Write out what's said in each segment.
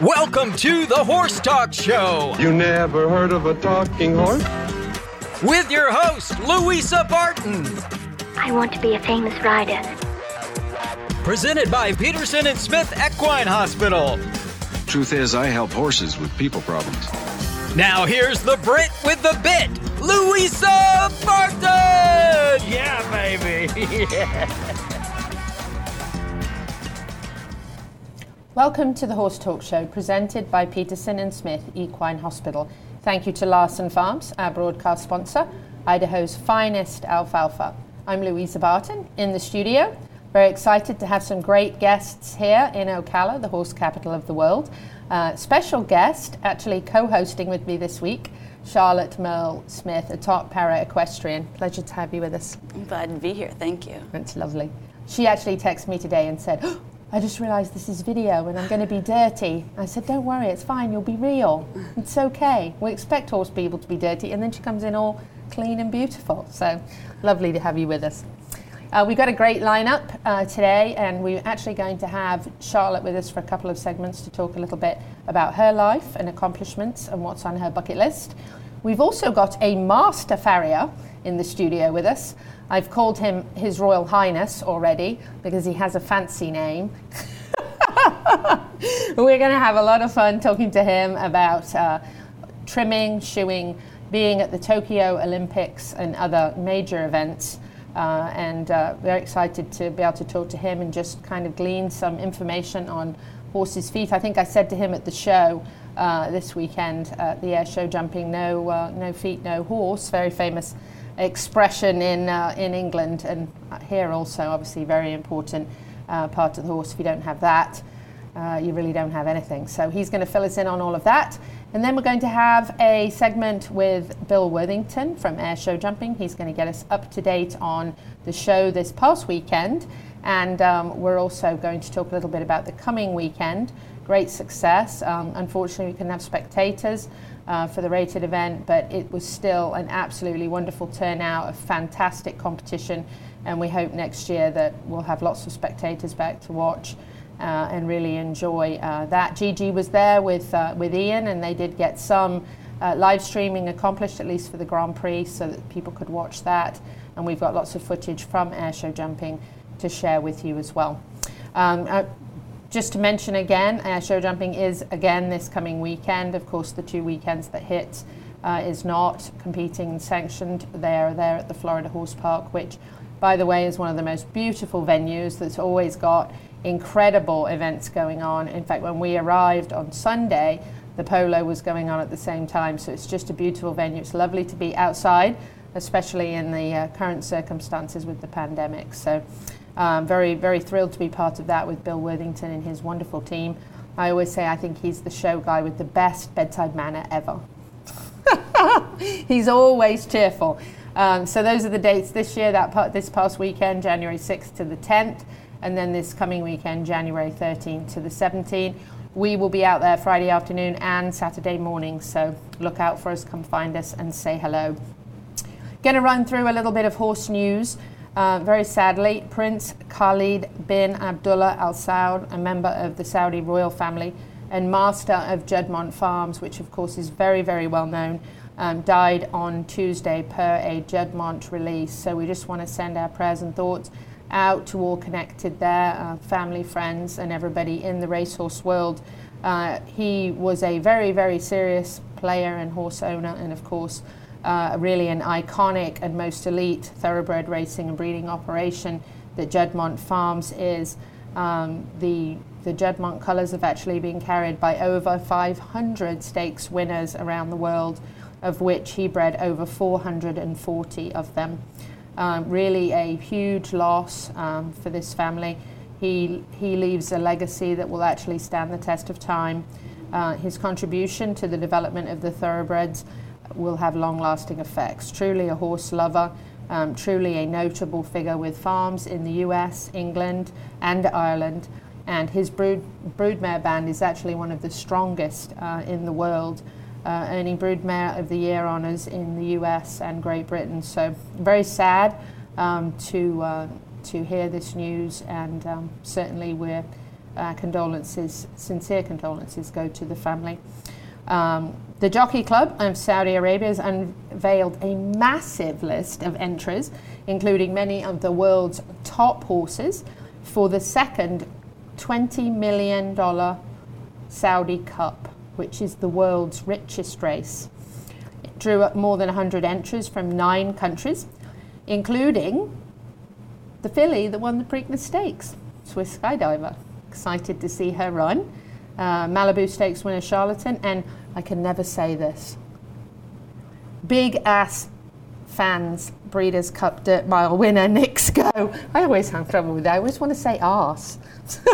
Welcome to the Horse Talk Show You never heard of a talking horse? with your host, Louisa Barton. I want to be a famous rider. Presented by Peterson and Smith Equine Hospital. Truth is, I help horses with people problems. Now here's the Brit with the bit, Louisa Barton. Yeah, baby. Welcome to the Horse Talk Show, presented by Peterson and Smith Equine Hospital. Thank you to Larson Farms, our broadcast sponsor, Idaho's finest alfalfa. I'm Louisa Barton in the studio. Very excited to have some great guests here in Ocala, the horse capital of the world. Uh, special guest, actually co-hosting with me this week, Charlotte Merle Smith, a top para equestrian. Pleasure to have you with us. I'm glad to be here. Thank you. That's lovely. She actually texted me today and said, "Oh, I just realised this is video and I'm going to be dirty. I said, Don't worry, it's fine, you'll be real. It's okay. We expect horse people to be dirty. And then she comes in all clean and beautiful. So lovely to have you with us. Uh, we've got a great lineup uh, today, and we're actually going to have Charlotte with us for a couple of segments to talk a little bit about her life and accomplishments and what's on her bucket list. We've also got a master farrier in the studio with us. I've called him His Royal Highness already because he has a fancy name. We're going to have a lot of fun talking to him about uh, trimming, shoeing, being at the Tokyo Olympics and other major events. Uh, and uh, very excited to be able to talk to him and just kind of glean some information on horses' feet. I think I said to him at the show uh, this weekend at the air show jumping, no, uh, no feet, no horse. Very famous expression in uh, in England and here also, obviously, very important uh, part of the horse. If you don't have that, uh, you really don't have anything. So he's going to fill us in on all of that. And then we're going to have a segment with Bill Worthington from Air Show Jumping. He's going to get us up to date on the show this past weekend. And um, we're also going to talk a little bit about the coming weekend. Great success. Um, unfortunately, we couldn't have spectators uh, for the rated event, but it was still an absolutely wonderful turnout, a fantastic competition. And we hope next year that we'll have lots of spectators back to watch uh, and really enjoy uh, that. Gigi was there with, uh, with Ian, and they did get some uh, live streaming accomplished, at least for the Grand Prix, so that people could watch that. And we've got lots of footage from airshow jumping to share with you as well. Um, uh, just to mention again, show jumping is again this coming weekend. Of course, the two weekends that hit uh, is not competing and sanctioned. They are there at the Florida Horse Park, which, by the way, is one of the most beautiful venues that's always got incredible events going on. In fact, when we arrived on Sunday, the polo was going on at the same time. So it's just a beautiful venue. It's lovely to be outside, especially in the uh, current circumstances with the pandemic. So um, very, very thrilled to be part of that with Bill Worthington and his wonderful team. I always say I think he's the show guy with the best bedside manner ever. He's always cheerful. Um, so those are the dates this year. That part, this past weekend, January 6th to the 10th, and then this coming weekend, January 13th to the 17th. We will be out there Friday afternoon and Saturday morning. So look out for us. Come find us and say hello. Going to run through a little bit of horse news. Uh, very sadly, Prince Khalid bin Abdullah Al Saud, a member of the Saudi royal family and master of Juddmonte Farms, which of course is very, very well known, um, died on Tuesday per a Juddmonte release. So we just want to send our prayers and thoughts out to all connected there, uh, family, friends, and everybody in the racehorse world. Uh, he was a very, very serious player and horse owner, and of course, uh, really an iconic and most elite thoroughbred racing and breeding operation that Juddmonte Farms is. Um, the the Juddmonte colours have actually been carried by over 500 stakes winners around the world, of which he bred over 440 of them. Um, really a huge loss um, for this family. He, he leaves a legacy that will actually stand the test of time. Uh, his contribution to the development of the thoroughbreds will have long lasting effects. Truly a horse lover, um, truly a notable figure with farms in the US, England, and Ireland. And his brood, broodmare band is actually one of the strongest uh, in the world, uh, earning Broodmare of the Year honours in the US and Great Britain. So, very sad um, to, uh, to hear this news, and um, certainly we're our condolences, sincere condolences, go to the family. Um, the Jockey Club of Saudi Arabia has unveiled a massive list of entries, including many of the world's top horses, for the second $20 million Saudi Cup, which is the world's richest race. It drew up more than 100 entries from nine countries, including the filly that won the Preakness Stakes, Swiss Skydiver. Excited to see her run. Uh, Malibu Stakes winner Charlatan, and I can never say this. Big ass fans, Breeders' Cup Dirt Mile winner Knicks Go. I always have trouble with that. I always want to say ass.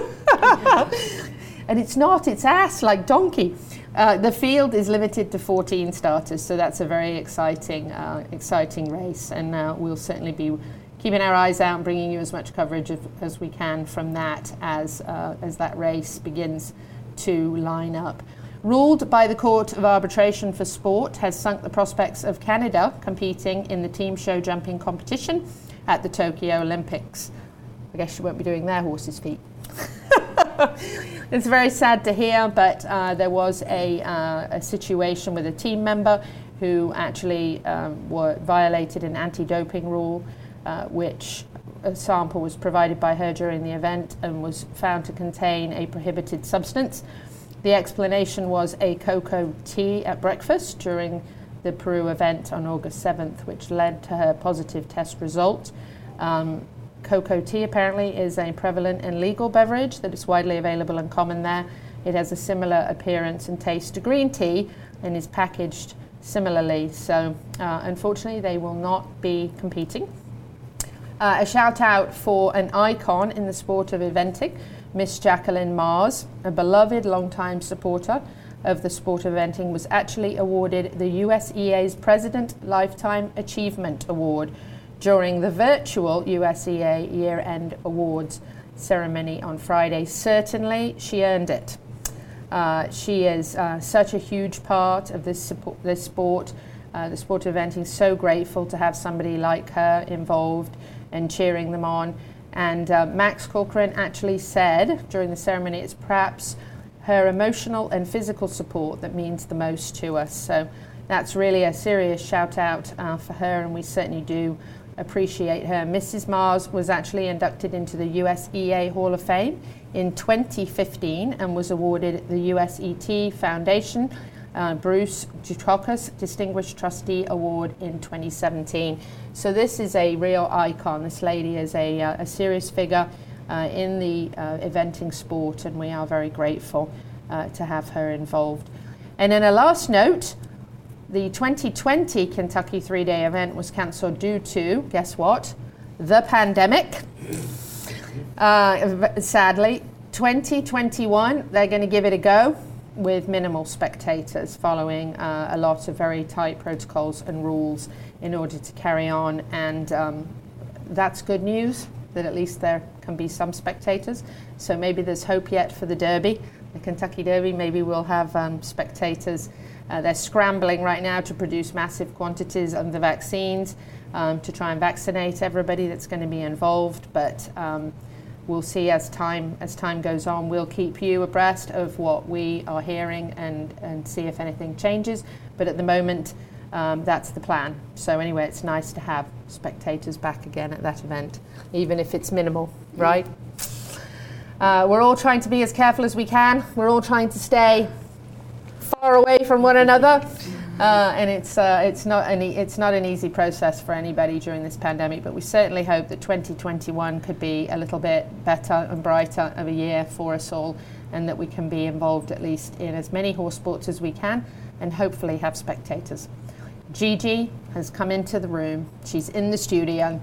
and it's not, it's ass like donkey. Uh, the field is limited to 14 starters, so that's a very exciting, uh, exciting race, and uh, we'll certainly be keeping our eyes out and bringing you as much coverage of, as we can from that as uh, as that race begins to line up. Ruled by the Court of Arbitration for Sport has sunk the prospects of Canada competing in the team show jumping competition at the Tokyo Olympics. I guess you won't be doing their horses' feet. it's very sad to hear, but uh, there was a, uh, a, situation with a team member who actually um, were violated an anti-doping rule, uh, which a sample was provided by her during the event and was found to contain a prohibited substance. The explanation was a coca tea at breakfast during the Peru event on August 7th, which led to her positive test result. Um, coca tea apparently is a prevalent and legal beverage that is widely available and common there. It has a similar appearance and taste to green tea and is packaged similarly. So, uh, unfortunately, they will not be competing. Uh, a shout out for an icon in the sport of eventing, Miss Jacqueline Mars, a beloved long-time supporter of the sport of eventing, was actually awarded the USEA's President Lifetime Achievement Award during the virtual USEA year end awards ceremony on Friday. Certainly, she earned it. Uh, she is uh, such a huge part of this, support, this sport, uh, the sport of eventing. So grateful to have somebody like her involved and cheering them on. And uh, Max Corcoran actually said during the ceremony, it's perhaps her emotional and physical support that means the most to us. So that's really a serious shout out uh, for her, and we certainly do appreciate her. Mrs. Mars was actually inducted into the USEA Hall of Fame in 2015 and was awarded the USET Foundation uh, Bruce Duchossois Distinguished Trustee Award in 2017. So this is a real icon. This lady is a, uh, a serious figure uh, in the uh, eventing sport, and we are very grateful uh, to have her involved. And in a last note, the 2020 Kentucky three day event was cancelled due to, guess what? The pandemic. Uh, sadly, 2021, they're going to give it a go with minimal spectators following uh, a lot of very tight protocols and rules in order to carry on. And um, that's good news that at least there can be some spectators. So maybe there's hope yet for the Derby, the Kentucky Derby. Maybe we'll have um, spectators uh, they're scrambling right now to produce massive quantities of the vaccines um, to try and vaccinate everybody that's going to be involved. But um, we'll see as time as time goes on. We'll keep you abreast of what we are hearing and and see if anything changes. But at the moment. Um, that's the plan. So anyway, it's nice to have spectators back again at that event, even if it's minimal, right? Uh, we're all trying to be as careful as we can. We're all trying to stay far away from one another. Uh, and it's, uh, it's, not an e- it's not an easy process for anybody during this pandemic, but we certainly hope that 2021 could be a little bit better and brighter of a year for us all, and that we can be involved at least in as many horse sports as we can, and hopefully have spectators. Gigi has come into the room, she's in the studio.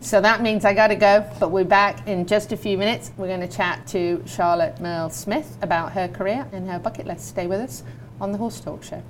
So that means I got to go, but we're back in just a few minutes. We're going to chat to Charlotte Merle Smith about her career and her bucket list. Stay with us on the Horse Talk Show.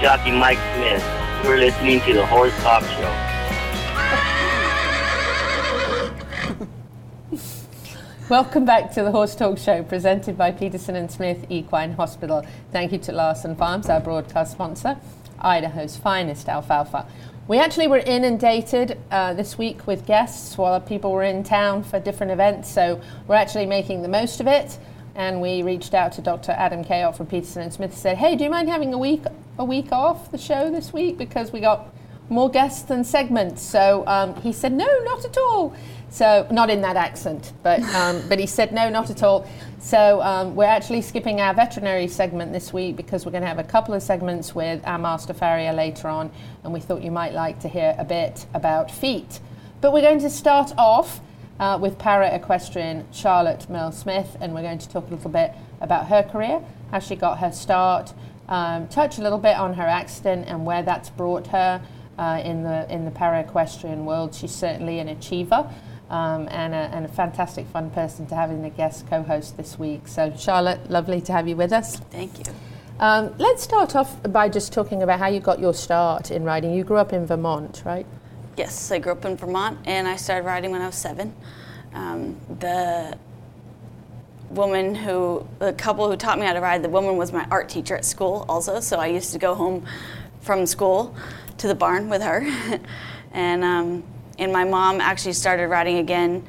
Jockey Mike Smith. You're listening to the Horse Talk Show. Welcome back to the Horse Talk Show, presented by Peterson and Smith Equine Hospital. Thank you to Larson Farms, our broadcast sponsor, Idaho's finest alfalfa. We actually were inundated uh, this week with guests while people were in town for different events, so we're actually making the most of it. And we reached out to Dr. Adam Kayott from Peterson and Smith. Said, "Hey, do you mind having a week a week off the show this week because we got more guests than segments?" So um, he said, "No, not at all." So not in that accent, but um, but he said no, not at all. So um, we're actually skipping our veterinary segment this week because we're going to have a couple of segments with our master farrier later on, and we thought you might like to hear a bit about feet. But we're going to start off uh, with para equestrian Charlotte Merle Smith, and we're going to talk a little bit about her career, how she got her start, um, touch a little bit on her accident and where that's brought her. Uh, in the in the para equestrian world, she's certainly an achiever um, and, a, and, a, fantastic fun person to have in a guest co-host this week. So Charlotte, lovely to have you with us. Thank you. Um, let's start off by just talking about how you got your start in riding. You grew up in Vermont, right? Yes, I grew up in Vermont, and I started riding when I was seven. Um, the woman who, the couple who taught me how to ride, the woman was my art teacher at school also, so I used to go home from school to the barn with her. and um, and my mom actually started riding again.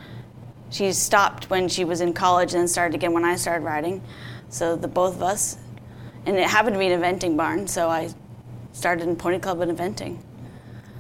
She stopped when she was in college and then started again when I started riding. So the both of us, and it happened to be an eventing barn, so I started in Pony Club and eventing.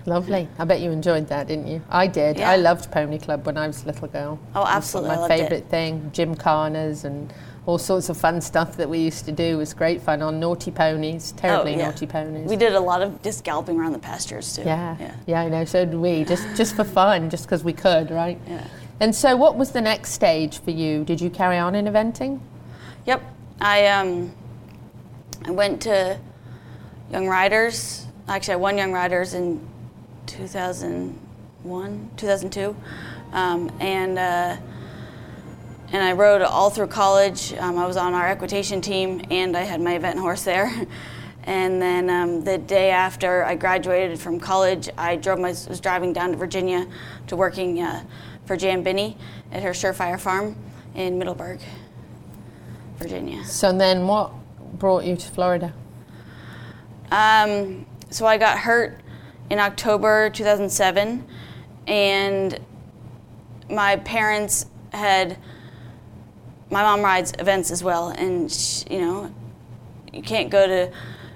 Lovely. I bet you enjoyed that, didn't you? I did. Yeah. I loved Pony Club when I was a little girl. Oh, absolutely. my favourite thing. Jim Gymkhanas and all sorts of fun stuff that we used to do was great fun on naughty ponies, terribly oh, yeah. naughty ponies. We did a lot of just galloping around the pastures too. Yeah, yeah, yeah I know. So did we, just just for fun, just because we could, right? Yeah. And so, what was the next stage for you? Did you carry on in eventing? Yep, I um, I went to Young Riders. Actually, I won Young Riders in 2001, 2002, um, and. Uh, and I rode all through college. Um, I was on our equitation team, and I had my event horse there. and then um, the day after I graduated from college, I drove my, was driving down to Virginia to working uh, for Jan Byyny at her Surefire Farm in Middleburg, Virginia. So then, what brought you to Florida? Um, so I got hurt in October 2007, and my parents had my mom rides events as well, and she, you know, you can't go to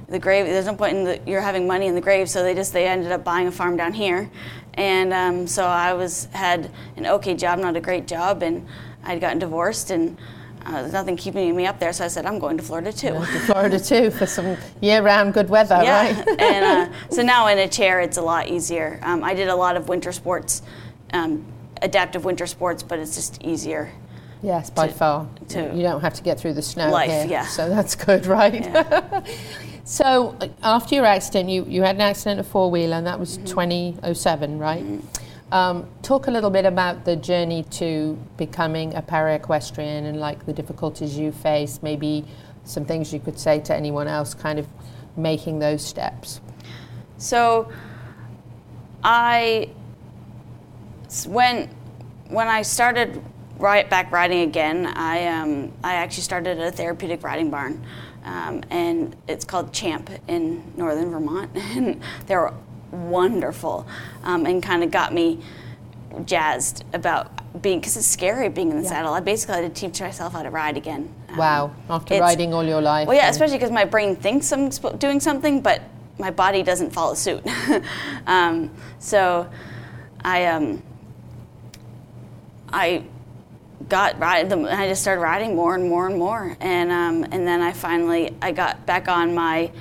the grave. There's no point in the, you're having money in the grave, so they just they ended up buying a farm down here, and um, so I was had an okay job, not a great job, and I'd gotten divorced and. Uh, there's nothing keeping me up there, so I said I'm going to Florida too. to Florida too for some year-round good weather, yeah. right? and uh, so now in a chair, it's a lot easier. Um, I did a lot of winter sports, um, adaptive winter sports, but it's just easier Yes, by to, far. To you don't have to get through the snow life, here, yeah. so that's good, right? Yeah. so uh, after your accident, you, you had an accident, a four wheeler, and that was mm-hmm. 2007, right? Mm-hmm. Um, talk a little bit about the journey to becoming a para equestrian and like the difficulties you face, maybe some things you could say to anyone else, kind of making those steps. So, I when when I started right back riding again, I um, I actually started a therapeutic riding barn, um, and it's called Champ in northern Vermont, and they're wonderful, um, and kind of got me jazzed about being because it's scary being in the yeah. saddle. I basically had to teach myself how to ride again. Um, wow, after riding all your life. Well, yeah, especially because my brain thinks I'm doing something, but my body doesn't follow suit. Um, so, I um, I got right. I just started riding more and more and more, and um, and then I finally I got back on my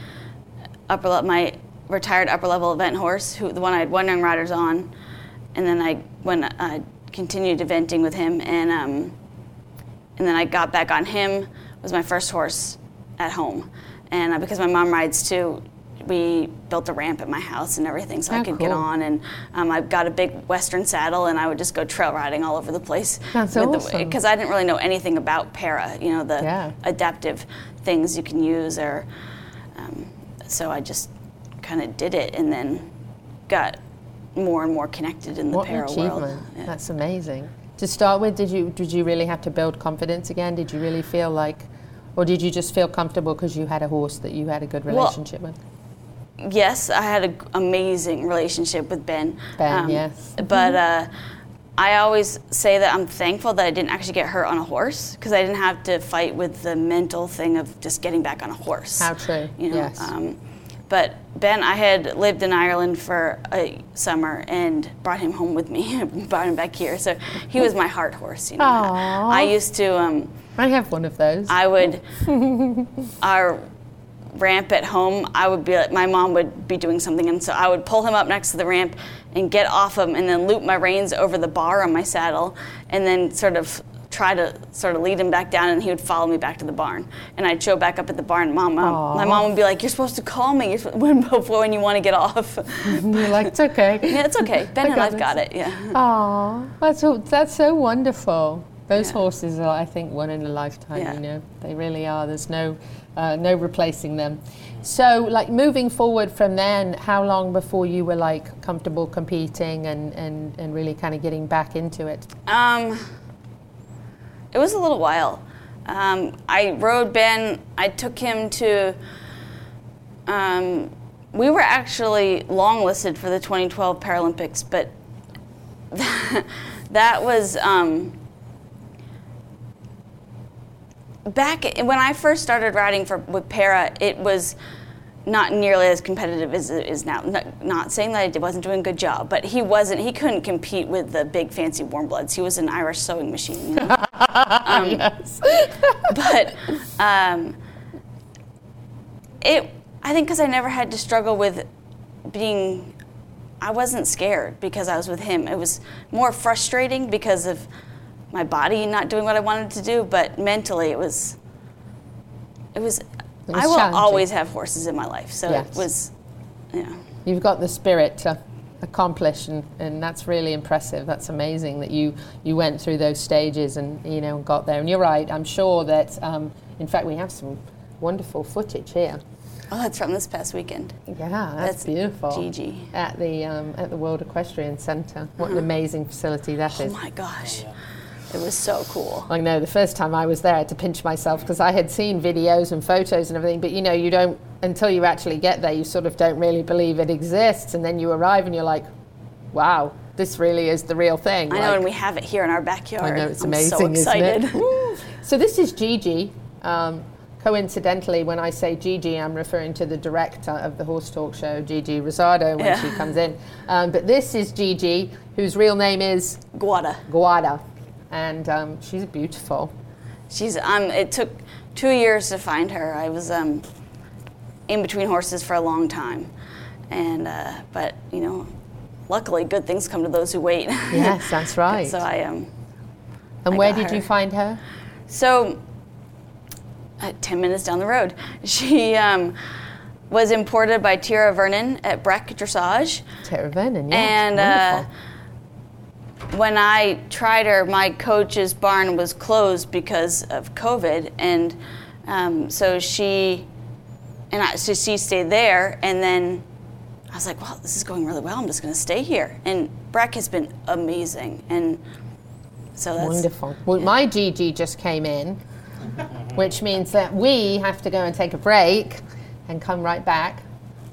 upper my retired upper level event horse, who the one I had one young riders on, and then I when I continued eventing with him, and um, and then I got back on him was my first horse at home, and uh, because my mom rides too, we built a ramp at my house and everything so oh, I could cool. get on. And um, I've got a big Western saddle, and I would just go trail riding all over the place. That's awesome. Because I didn't really know anything about para, you know, the yeah. adaptive things you can use or. um, so I just kind of did it, and then got more and more connected in the What para world. Yeah. That's amazing. To start with, did you did you really have to build confidence again? Did you really feel like, or did you just feel comfortable because you had a horse that you had a good Well, relationship with? yes, I had an amazing relationship with Ben. Ben, yes. But uh, I always say that I'm thankful that I didn't actually get hurt on a horse because I didn't have to fight with the mental thing of just getting back on a horse. How true, You know. yes. Um, but Ben, I had lived in Ireland for a summer and brought him home with me, brought him back here. So he was my heart horse. You know. Aw. I used to. Um, I have one of those. I would, our ramp at home, I would be, like, my mom would be doing something, and so I would pull him up next to the ramp and get off him, and then loop my reins over the bar on my saddle, and then sort of try to sort of lead him back down, and he would follow me back to the barn. And I'd show back up at the barn. Mom, mom my mom would be like, "You're supposed to call me. When before when you want to get off." You're like, it's okay. yeah, it's okay. Ben and I've got it. Yeah. Aw, that's so, that's so wonderful. Those Yeah. horses are, I think, one in a lifetime. Yeah. You know, they really are. There's no uh, no replacing them. So, like moving forward from then, how long before you were like comfortable competing and and, and really kind of getting back into it? Um, it was a little while. Um, I rode Ben. I took him to. Um, we were actually long listed for the 2012 Paralympics, but that was um, back when I first started riding for with para. It was not nearly as competitive as it is now. Not, not saying that I wasn't doing a good job, but he wasn't. He couldn't compete with the big fancy warm bloods. He was an Irish sewing machine. You know? um, But um, it. I think because I never had to struggle with being. I wasn't scared because I was with him. It was more frustrating because of my body not doing what I wanted to do, but mentally it was. It was. I will always have horses in my life, so Yes. it was. Yeah. You've got the spirit to accomplish, and, and that's really impressive. That's amazing that you, you went through those stages and you know got there. And you're right. I'm sure that, um, in fact, we have some wonderful footage here. Oh, that's from this past weekend. Yeah, that's, That's beautiful. Gigi. at the um, at the World Equestrian Centre. What an amazing facility that Oh is. my gosh, it was so cool. I know the first time I was there, I had to pinch myself because I had seen videos and photos and everything, but you know, you don't until you actually get there, you sort of don't really believe it exists, and then you arrive and you're like, "Wow, this really is the real thing." I know, and we have it here in our backyard. I know it's I'm amazing, so excited. isn't it? so this is Gigi. Um, coincidentally, when I say Gigi, I'm referring to the director of the Horse Talk Show, Gigi Rosado, when Yeah. she comes in. Um, but this is Gigi, whose real name is Guada. Guada, and um, she's beautiful. She's um. It took two years to find her. I was um, in between horses for a long time, and uh, but you know, luckily, good things come to those who wait. Yes, that's right. so I um. and I where did you find her? So, uh, 10 minutes down the road, she um, was imported by Tira Vernon at Breck Dressage. Tara Vernon, yes. and uh. When I tried her, my coach's barn was closed because of COVID, and um, so she and I, so she stayed there, and then I was like, "Well, this is going really well. I'm just going to stay here." And Breck has been amazing, and so that's Wonderful. Well, my Gigi just came in, which means that we have to go and take a break and come right back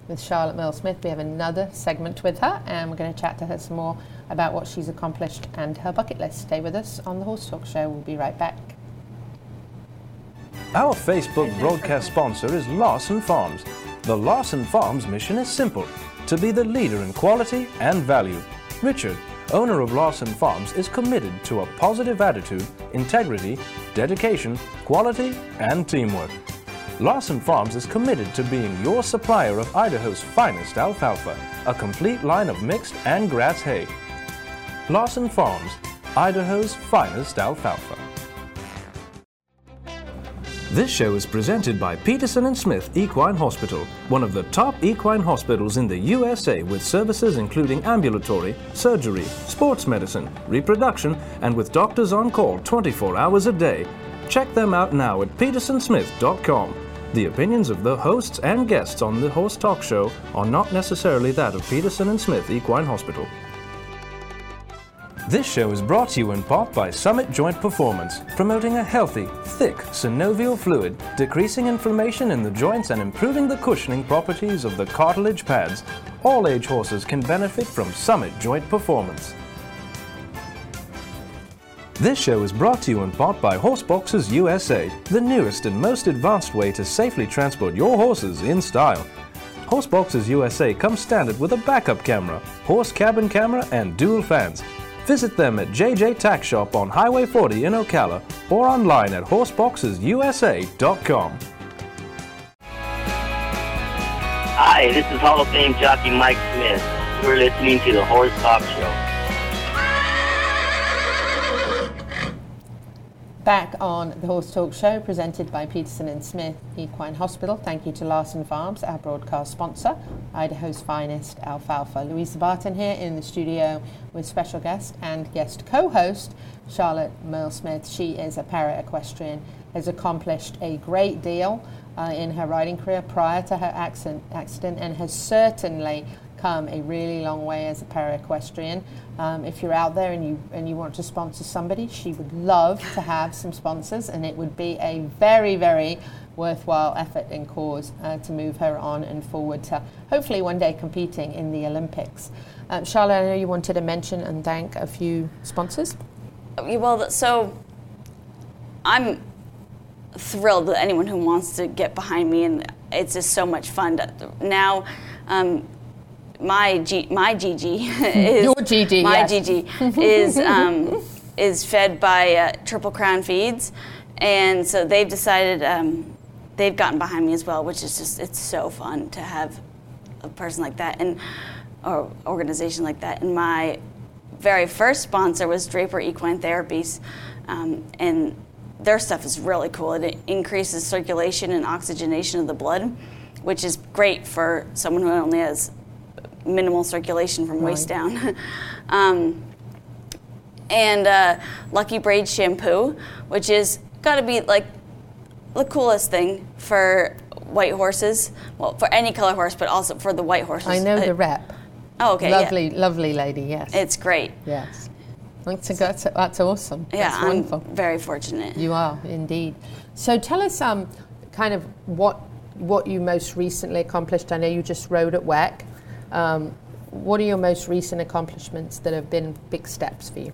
with Charlotte Merle Smith. We have another segment with her, and we're going to chat to her some more about what she's accomplished and her bucket list. Stay with us on the Horse Talk Show. We'll be right back. Our Facebook broadcast sponsor is Lawson Farms. The Lawson Farms mission is simple to be the leader in quality and value. Richard, owner of Lawson Farms, is committed to a positive attitude, integrity, dedication, quality, and teamwork. Lawson Farms is committed to being your supplier of Idaho's finest alfalfa, a complete line of mixed and grass hay. Lawson Farms, Idaho's finest alfalfa. This show is presented by Peterson and Smith Equine Hospital, one of the top equine hospitals in the USA with services including ambulatory, surgery, sports medicine, reproduction, and with doctors on call 24 hours a day. Check them out now at petersonsmith.com. The opinions of the hosts and guests on the Horse Talk Show are not necessarily that of Peterson and Smith Equine Hospital. This show is brought to you in part by Summit Joint Performance, promoting a healthy, thick synovial fluid, decreasing inflammation in the joints and improving the cushioning properties of the cartilage pads. All age horses can benefit from Summit Joint Performance. This show is brought to you in part by Horseboxes USA, the newest and most advanced way to safely transport your horses in style. Horseboxes USA comes standard with a backup camera, horse cabin camera, and dual fans. Visit them at JJ Tack Shop on Highway 40 in Ocala or online at horseboxesusa.com. Hi, this is Hall of Fame jockey Mike Smith. You're listening to the Horse Talk Show. Back on the Horse Talk Show, presented by Peterson and Smith Equine Hospital. Thank you to Larson Farms, our broadcast sponsor, Idaho's finest alfalfa. Louisa Barton here in the studio with special guest and guest co-host Charlotte Merle Smith. She is a para equestrian, has accomplished a great deal uh, in her riding career prior to her accident, accident, and has certainly come a really long way as a para equestrian. Um, if you're out there and you and you want to sponsor somebody, she would love to have some sponsors, and it would be a very very worthwhile effort and cause uh, to move her on and forward to hopefully one day competing in the Olympics. Um, Charlotte, I know you wanted to mention and thank a few sponsors. Well, so I'm thrilled that anyone who wants to get behind me, and it's just so much fun. To, now, um, my G, my GG is Your my yes. GG is um, is fed by uh, Triple Crown Feeds, and so they've decided um, they've gotten behind me as well, which is just it's so fun to have a person like that and or organization like that. And my very first sponsor was Draper Equine Therapies, um, and their stuff is really cool. It increases circulation and oxygenation of the blood, which is great for someone who only has minimal circulation from waist down. um, and uh, Lucky Braid shampoo, which is got to be like the coolest thing for white horses. Well, for any color horse, but also for the white horses. I know Uh, the rep. Oh, okay. yeah. lovely, lovely lady. Yes. It's great. yes. That's, that's, that's awesome. Yeah, that's I'm very fortunate. You are indeed. So tell us, um, kind of what what you most recently accomplished. I know you just rode at WEC. Um, what are your most recent accomplishments that have been big steps for you?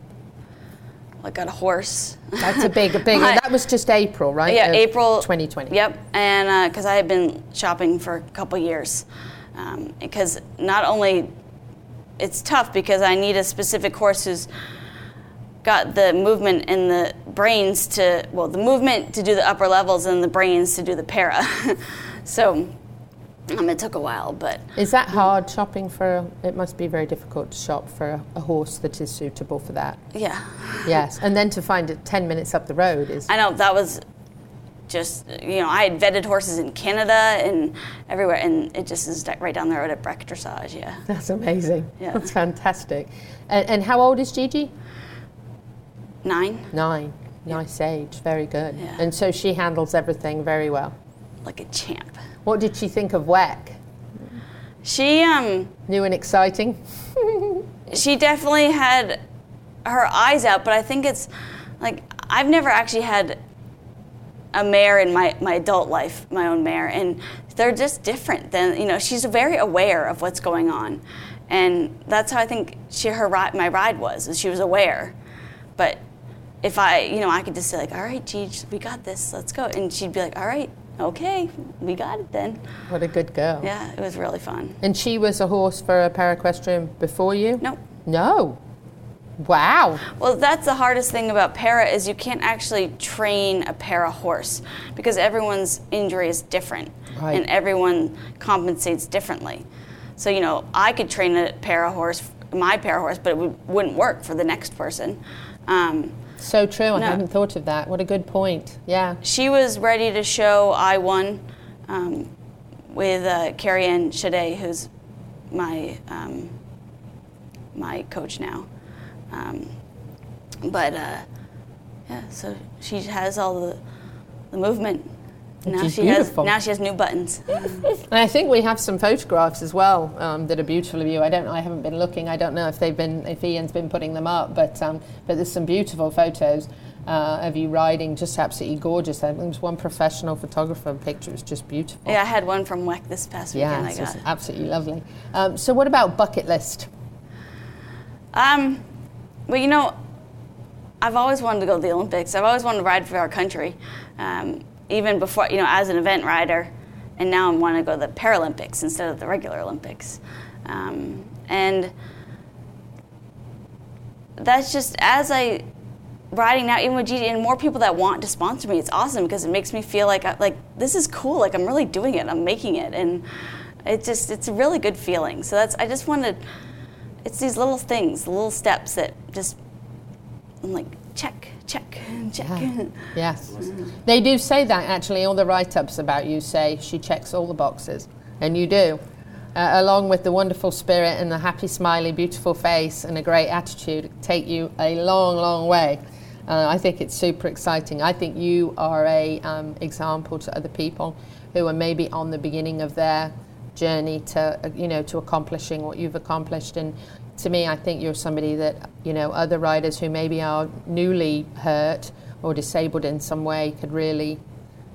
I got a horse. That's a big, a big. My- that was just April, right? Yeah, Of April 2020. Yep, and because I had been shopping for a couple years, um, because not only it's tough because I need a specific horse who's got the movement and the brains to well the movement to do the upper levels and the brains to do the para. so um, it took a while, but Is that hard shopping for? It must be very difficult to shop for a, horse that is suitable for that. yeah, Yes, and then to find it ten minutes up the road is. I know that was just you know I had vetted horses in Canada and everywhere, and it just is right down the road at Breck Dressage. Yeah. That's amazing. Yeah. That's fantastic. And, and how old is Gigi? Nine, Nine. Nice age. Very good. Yeah. And so she handles everything very well. like a champ. What did she think of WEC? She um New and exciting? she definitely had her eyes out, but I think it's like I've never actually had a mare in my, my adult life, my own mare, and they're just different than you know. She's very aware of what's going on, and that's how I think she her ride, my ride was. is She was aware, but if I you know I could just say like, all right, Gigi, we got this, let's go, and she'd be like, all right, okay, we got it then. What a good girl. Yeah, it was really fun. And she was a horse for a paraequestrian before you? Nope. No. Wow. Well, that's the hardest thing about para is you can't actually train a para horse because everyone's injury is different Right. and everyone compensates differently. So you know, I could train a para horse, my para horse, but it would, wouldn't work for the next person. Um, So true. I No. hadn't thought of that. What a good point. Yeah. she was ready to show I won um, with uh, Carrie Ann Shade, who's my um, my coach now. Um, but uh, yeah, so she has all the the movement. Now she beautiful. has now she has new buttons. And I think we have some photographs as well um, that are beautiful of you. I don't know. I haven't been looking. I don't know if they've been if Ian's been putting them up, but um, but there's some beautiful photos uh, of you riding, just absolutely gorgeous. I think there was one professional photographer picture. It was just beautiful. yeah, I had one from WEC this past weekend. Yeah, it's absolutely lovely. Um, so what about bucket list? Um, well, you know, I've always wanted to go to the Olympics. I've always wanted to ride for our country, um, even before, you know, as an event rider. And now I want to go to the Paralympics instead of the regular Olympics. Um, and that's just as I riding now, even with Gigi, and more people that want to sponsor me. It's awesome because it makes me feel like I, like this is cool. Like I'm really doing it. I'm making it, and it just it's a really good feeling. So that's I just wanted. It's these little things, little steps that just I'm like check, check, check. Yes. They do say that actually. All the write ups about you say she checks all the boxes. And you do. Uh, along with the wonderful spirit and the happy, smiley, beautiful face and a great attitude, take you a long, long way. Uh, I think it's super exciting. I think you are a um, example to other people who are maybe on the beginning of their journey to you know to accomplishing what you've accomplished and to me I think you're somebody that you know other riders who maybe are newly hurt or disabled in some way could really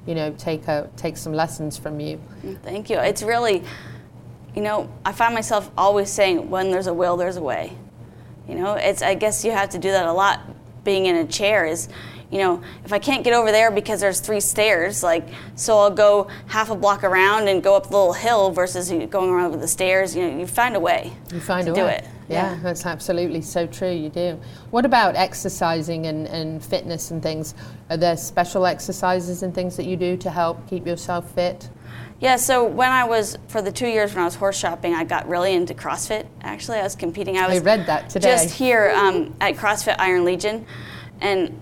you know take a take some lessons from you Thank you. It's really, you know, I find myself always saying, when there's a will, there's a way. You know, it's, I guess you have to do that a lot being in a chair is, you know, if I can't get over there because there's three stairs, like, so I'll go half a block around and go up the little hill versus going around with the stairs. You know, you find a way. you find to a do way it. yeah, that's absolutely so true you do what about exercising and, and fitness and things are there special exercises and things that you do to help keep yourself fit Yeah, so when I was for the two years when I was horse shopping, I got really into CrossFit. Actually, I was competing. I I was read that today. just here um, at CrossFit Iron Legion, and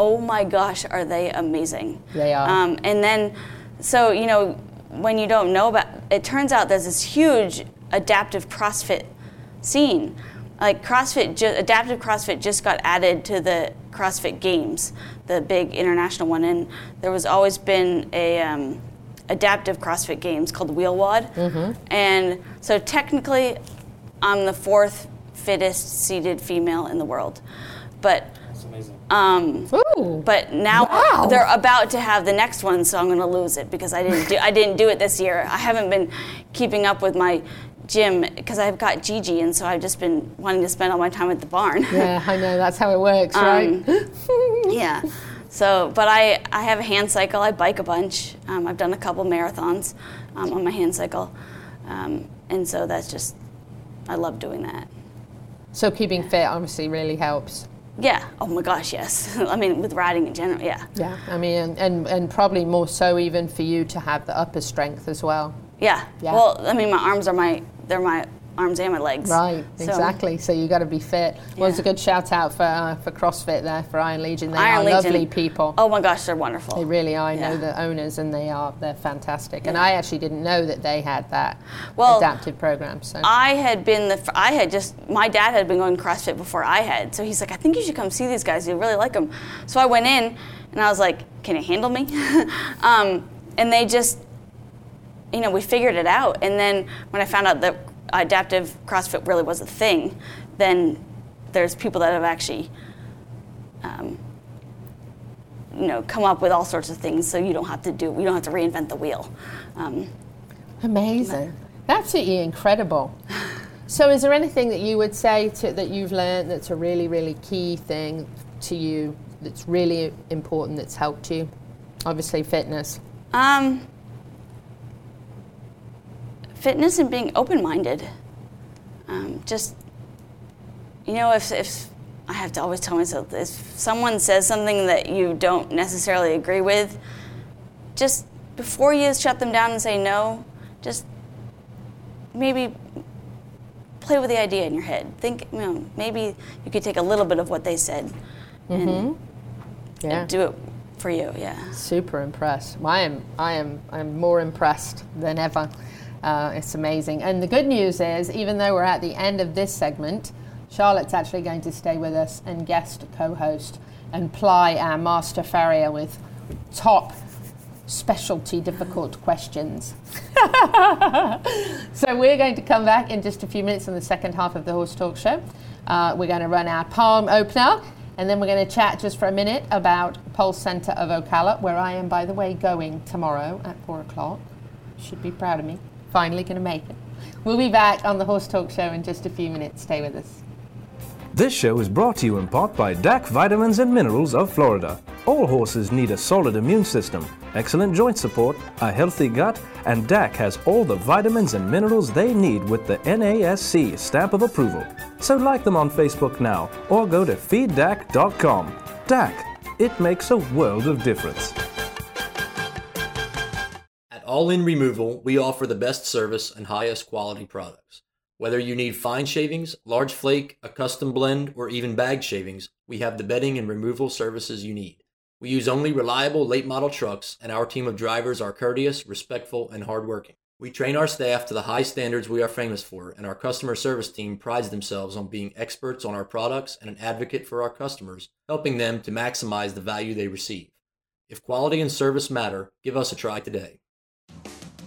oh my gosh, are they amazing? They are. Um, and then, so you know, when you don't know about, it turns out there's this huge adaptive CrossFit scene. Like CrossFit, ju- adaptive CrossFit just got added to the CrossFit Games, the big international one, and there was always been a um, adaptive CrossFit Games called WheelWOD, and so technically, I'm the fourth fittest seated female in the world, but um, Ooh. but now Wow. they're about to have the next one, so I'm going to lose it because I didn't do I didn't do it this year. I haven't been keeping up with my gym because I've got Gigi, and so I've just been wanting to spend all my time at the barn. yeah i know that's how it works right yeah. So, but I, I have a hand cycle. I bike a bunch. Um, I've done a couple marathons um, on my hand cycle, um, and so that's just I love doing that. so keeping fit obviously really helps Yeah. Oh my gosh, yes. I mean, with riding in general, yeah. Yeah, I mean, and, and, and probably more so even for you to have the upper strength as well. Yeah. Yeah. Well, I mean, my arms are my they're my arms and my legs. Right, So, exactly. So you got to be fit. Well, it's a good shout out for uh, for CrossFit there for Iron Legion. They Iron are Legion. lovely people. Oh my gosh, they're wonderful. They really are. I know the owners, and they are they're fantastic. And I actually didn't know that they had that Well, adaptive program. So I had been the I had just my dad had been going CrossFit before I had, so he's like, I think you should come see these guys. You really like them. So I went in, and I was like, Can you handle me? um, and they just, you know, we figured it out. And then when I found out that adaptive CrossFit really was a thing, then there's people that have actually. Um, you know, come up with all sorts of things, so you don't have to do, you don't have to reinvent the wheel. Um, amazing, absolutely incredible. So, is there anything that you would say to, that you've learned that's a really, really key thing to you that's really important that's helped you? Obviously, fitness. Um, fitness and being open minded. Um, just, you know, if, if I have to always tell myself if someone says something that you don't necessarily agree with, just before you shut them down and say no, just maybe play with the idea in your head. Think, you know, maybe you could take a little bit of what they said and Yeah. do it for you. Yeah. Super impressed. I am, I am, I'm more impressed than ever. Uh, it's amazing. And the good news is, even though we're at the end of this segment, Charlotte's actually going to stay with us and guest co-host and ply our master farrier with top specialty difficult questions. so we're going to come back in just a few minutes in the second half of the Horse Talk Show. Uh, we're going to run our palm opener, and then we're going to chat just for a minute about Pulse Centre of Ocala, where I am, by the way, going tomorrow at four o'clock. Should be proud of me. Finally going to make it. We'll be back on the Horse Talk Show in just a few minutes. Stay with us. This show is brought to you in part by DAC Vitamins and Minerals of Florida. All horses need a solid immune system, excellent joint support, a healthy gut, and DAC has all the vitamins and minerals they need with the NASC stamp of approval. So like them on Facebook now or go to feeddac.com. DAC, it makes a world of difference. All In Removal, we offer the best service and highest quality products. Whether you need fine shavings, large flake, a custom blend, or even bag shavings, we have the bedding and removal services you need. We use only reliable late model trucks, and our team of drivers are courteous, respectful, and hardworking. We train our staff to the high standards we are famous for, and our customer service team prides themselves on being experts on our products and an advocate for our customers, helping them to maximize the value they receive. If quality and service matter, give us a try today.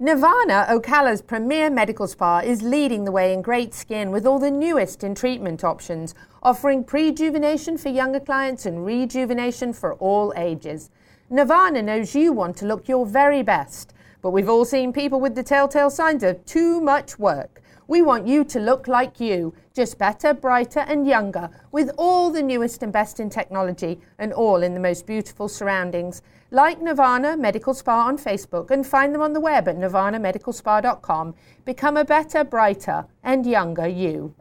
Nirvana, Ocala's premier medical spa, is leading the way in great skin with all the newest in treatment options, offering prejuvenation for younger clients and rejuvenation for all ages. Nirvana knows you want to look your very best, but we've all seen people with the telltale signs of too much work. We want you to look like you, just better, brighter, and younger, with all the newest and best in technology and all in the most beautiful surroundings. Like Nirvana Medical Spa on Facebook and find them on the web at nirvanamedicalspa.com. Become a better, brighter, and younger you.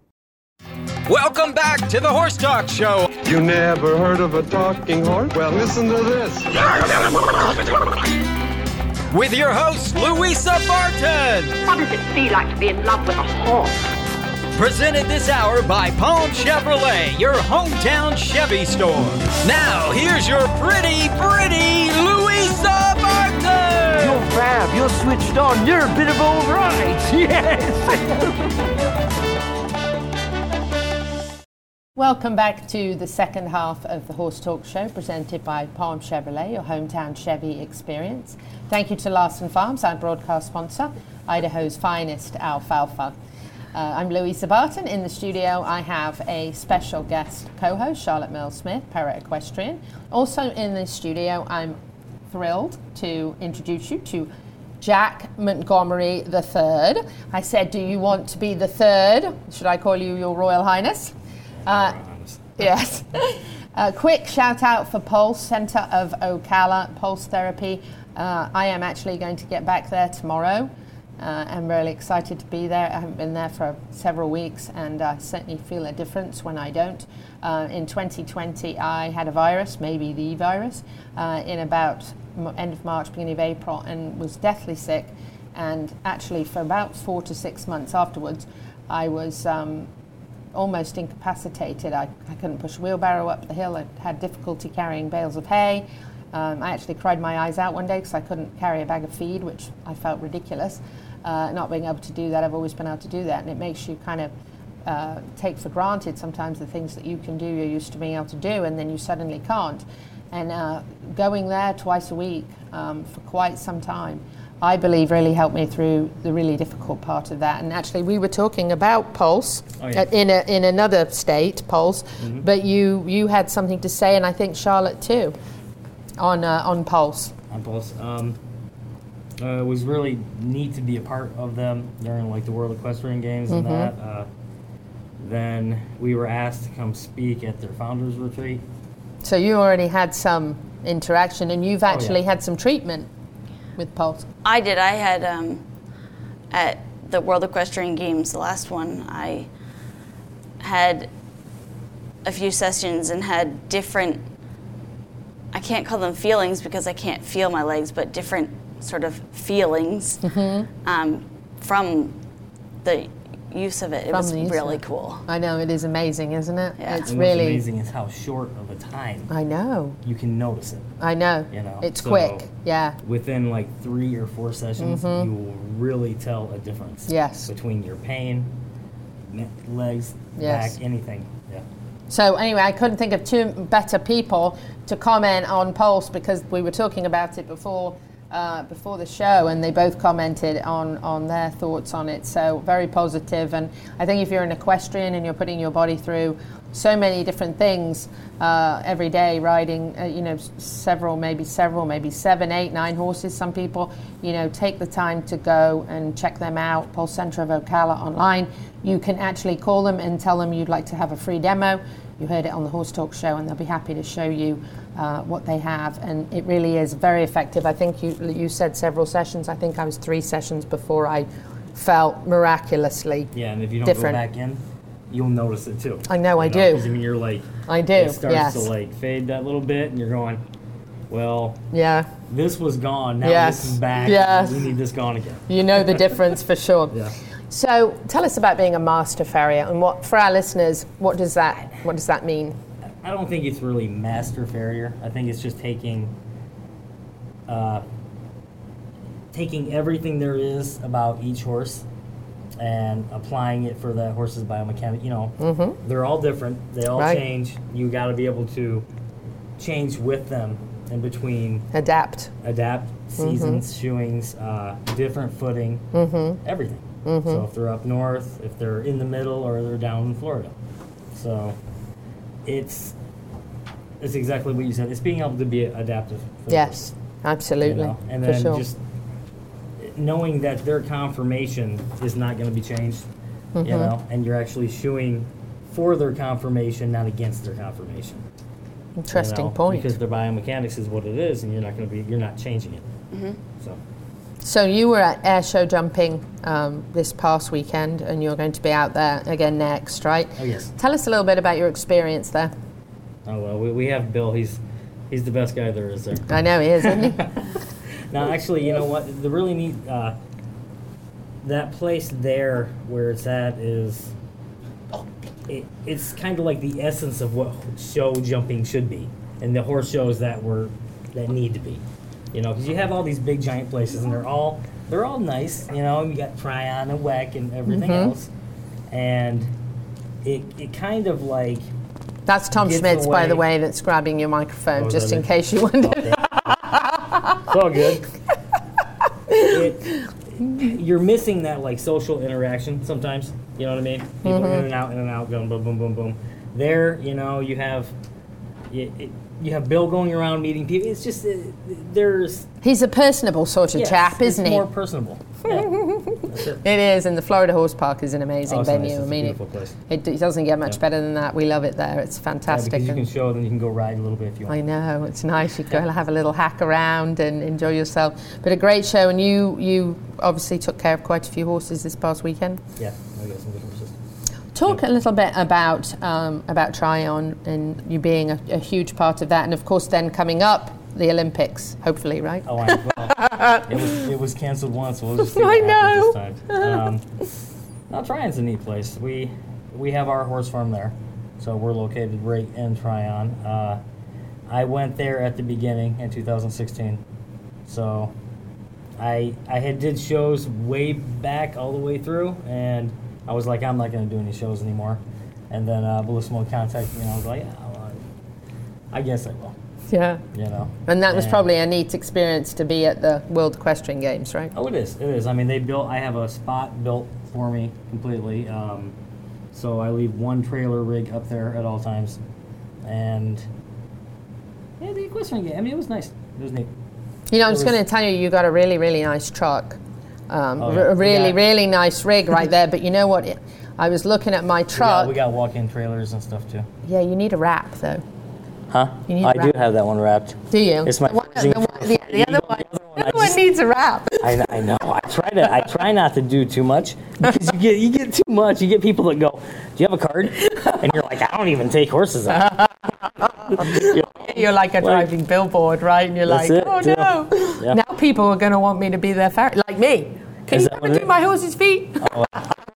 Welcome back to the Horse Talk Show. You never heard of a talking horse? Well, listen to this. With your host, Louisa Barton. What does it feel like to be in love with a horse? Presented this hour by Palm Chevrolet, your hometown Chevy store. Now, here's your pretty, pretty Louisa Barton. You're fab. You're switched on. You're a bit of all right. Yes. Welcome back to the second half of the Horse Talk Show presented by Palm Chevrolet, your hometown Chevy experience. Thank you to Larson Farms, our broadcast sponsor, Idaho's finest alfalfa. Uh, I'm Louisa Barton. In the studio, I have a special guest co host, Charlotte Merle Smith, para equestrian. Also in the studio, I'm thrilled to introduce you to Jack Montgomery III. I said, Do you want to be the third? Should I call you Your Royal Highness? Uh, yes. A quick shout out for Pulse Centre of Ocala, Pulse Therapy. Uh, I am actually going to get back there tomorrow. Uh, I'm really excited to be there. I haven't been there for several weeks, and I certainly feel a difference when I don't. Uh, in 2020, I had a virus, maybe the virus, uh, in about end of March, beginning of April, and was deathly sick. And actually, for about four to six months afterwards, I was um, almost incapacitated. I, I couldn't push a wheelbarrow up the hill. I had difficulty carrying bales of hay. Um, I actually cried my eyes out one day because I couldn't carry a bag of feed, which I felt ridiculous uh, not being able to do that. I've always been able to do that, and it makes you kind of uh, take for granted sometimes the things that you can do, you're used to being able to do, and then you suddenly can't. And uh, going there twice a week um, for quite some time, I believe really helped me through the really difficult part of that. And actually, we were talking about Pulse Oh, yeah. in, a, in another state, Pulse, Mhm. but you, you had something to say, and I think Charlotte too, on, uh, on Pulse. on Pulse. Um, uh, it was really neat to be a part of them during like the World Equestrian Games and Mhm. that. Uh, then we were asked to come speak at their founders retreat. So you already had some interaction, and you've Oh, actually yeah. had some treatment with Pulse. I did. I had um, at the World Equestrian Games, the last one, I had a few sessions and had different. I can't call them feelings because I can't feel my legs, but different sort of feelings um, from the use of it. It From was really cool. I know it is amazing, isn't it? Yeah. It's And what's really. amazing is how short of a time I know. you can notice it. I know. You know, it's so quick. Yeah. Within like three or four sessions, Mhm. you will really tell a difference. Yes. Between your pain, legs, Yes. back, anything. Yeah. So anyway, I couldn't think of two better people to comment on Pulse because we were talking about it before uh, before the show, and they both commented on on their thoughts on it. So very positive, and I think if you're an equestrian and you're putting your body through so many different things uh, every day, riding, uh, you know, several, maybe several, maybe seven, eight, nine horses. Some people, you know, take the time to go and check them out. Pulse Centre of Ocala online. You can actually call them and tell them you'd like to have a free demo. You heard it on the Horse Talk show, and they'll be happy to show you uh, what they have. And it really is very effective. I think you you said several sessions. I think I was three sessions before I felt miraculously Yeah, and if you don't different. go back in, you'll notice it too. I know, I You do. I mean, you're like, I do, It starts yes. to like fade that little bit, and you're going, well, Yeah, this was gone. Now Yes. this is back. Yes. We need this gone again. you know the difference for sure. Yeah. So tell us about being a master farrier, and what for our listeners, what does that what does that mean? I don't think it's really master farrier. I think it's just taking, uh, taking everything there is about each horse, and applying it for that horse's biomechanic. You know, Mhm. they're all different. They all Right. change. You got to be able to change with them in between. Adapt. Adapt seasons, shoeings, uh, different footing, Mhm. everything. Mhm. So if they're up north, if they're in the middle, or they're down in Florida. So it's it's exactly what you said. It's being able to be adaptive. for the Yes, absolutely, you know? and for then sure. just knowing that their confirmation is not going to be changed. Mhm. You know, and you're actually shoeing for their confirmation, not against their conformation. you Interesting know, point. Because their biomechanics is what it is, and you're not going to be you're not changing it. Mhm. So. So you were at air show jumping um, this past weekend, and you're going to be out there again next, right? Oh yes. Tell us a little bit about your experience there. Oh well, we, we have Bill. He's he's the best guy there is there. I know he is, isn't he? Now, actually, you know what? The really neat uh, that place there where it's at is it, it's kind of like the essence of what show jumping should be, and the horse shows that were that need to be. You know, because you have all these big giant places, and they're all they're all nice. You know, you got Tryon and WEC and everything Mhm. else, and it it kind of like That's Tom Schmitz, by the way, that's grabbing your microphone, Oh, just that in case you wondered. It's all good. It, you're missing that like social interaction sometimes. You know what I mean? People Mhm. in and out, in and out, going boom, boom, boom, boom. There, you know, you have you, it, you have Bill going around meeting people. It's just uh, there's He's a personable sort of yes, chap, isn't he? More personable. Yeah, it. It is, and the Florida Horse Park is an amazing Oh, nice. venue. It's I a mean, beautiful it, place. it, it doesn't get much Yeah. better than that. We love it there. It's Yeah, fantastic. because you can show, then you can go ride a little bit if you want. I know it's nice. You go and have a little hack around and enjoy yourself. But a great show, and you you obviously took care of quite a few horses this past weekend. Yeah, I got some. Talk a little bit about um, about Tryon and you being a, a huge part of that, and of course then coming up the Olympics, hopefully, right? Oh, I well, it was it was canceled once. We'll just see I know. this time. Um, now Tryon's a neat place. We we have our horse farm there, so we're located right in Tryon. Uh, I went there at the beginning in 2016, so I I had did shows way back all the way through, and I was like, I'm not going to do any shows anymore. And then uh, Bellissimo contacted me, and I was like, yeah, well, I guess I will. Yeah. You know. And that was And- probably a neat experience to be at the World Equestrian Games, right? Oh, it is. It is. I mean, they built. I have a spot built for me completely. Um, so I leave one trailer rig up there at all times, and yeah, the equestrian game. I mean, it was nice. It was neat. You know, I'm just was- going to tell you, you got a really, really nice truck. Um, Oh, yeah. a really, really nice rig right there. But you know what? I was looking at my We got, truck. we got walk-in trailers and stuff too. Yeah, you need a wrap though. Huh? I do have that one wrapped. Do you? It's my The one- the one- the- the other one, the one needs a wrap. I, I know. I try to. I try not to do too much because you get you get too much. You get people that go, "Do you have a card?" And you're like, "I don't even take horses out." You're like a driving billboard, right? And you're like, it, oh no. Yeah. Now people are going to want me to be their farrier, like me. Can Is you what do my horse's feet? Oh,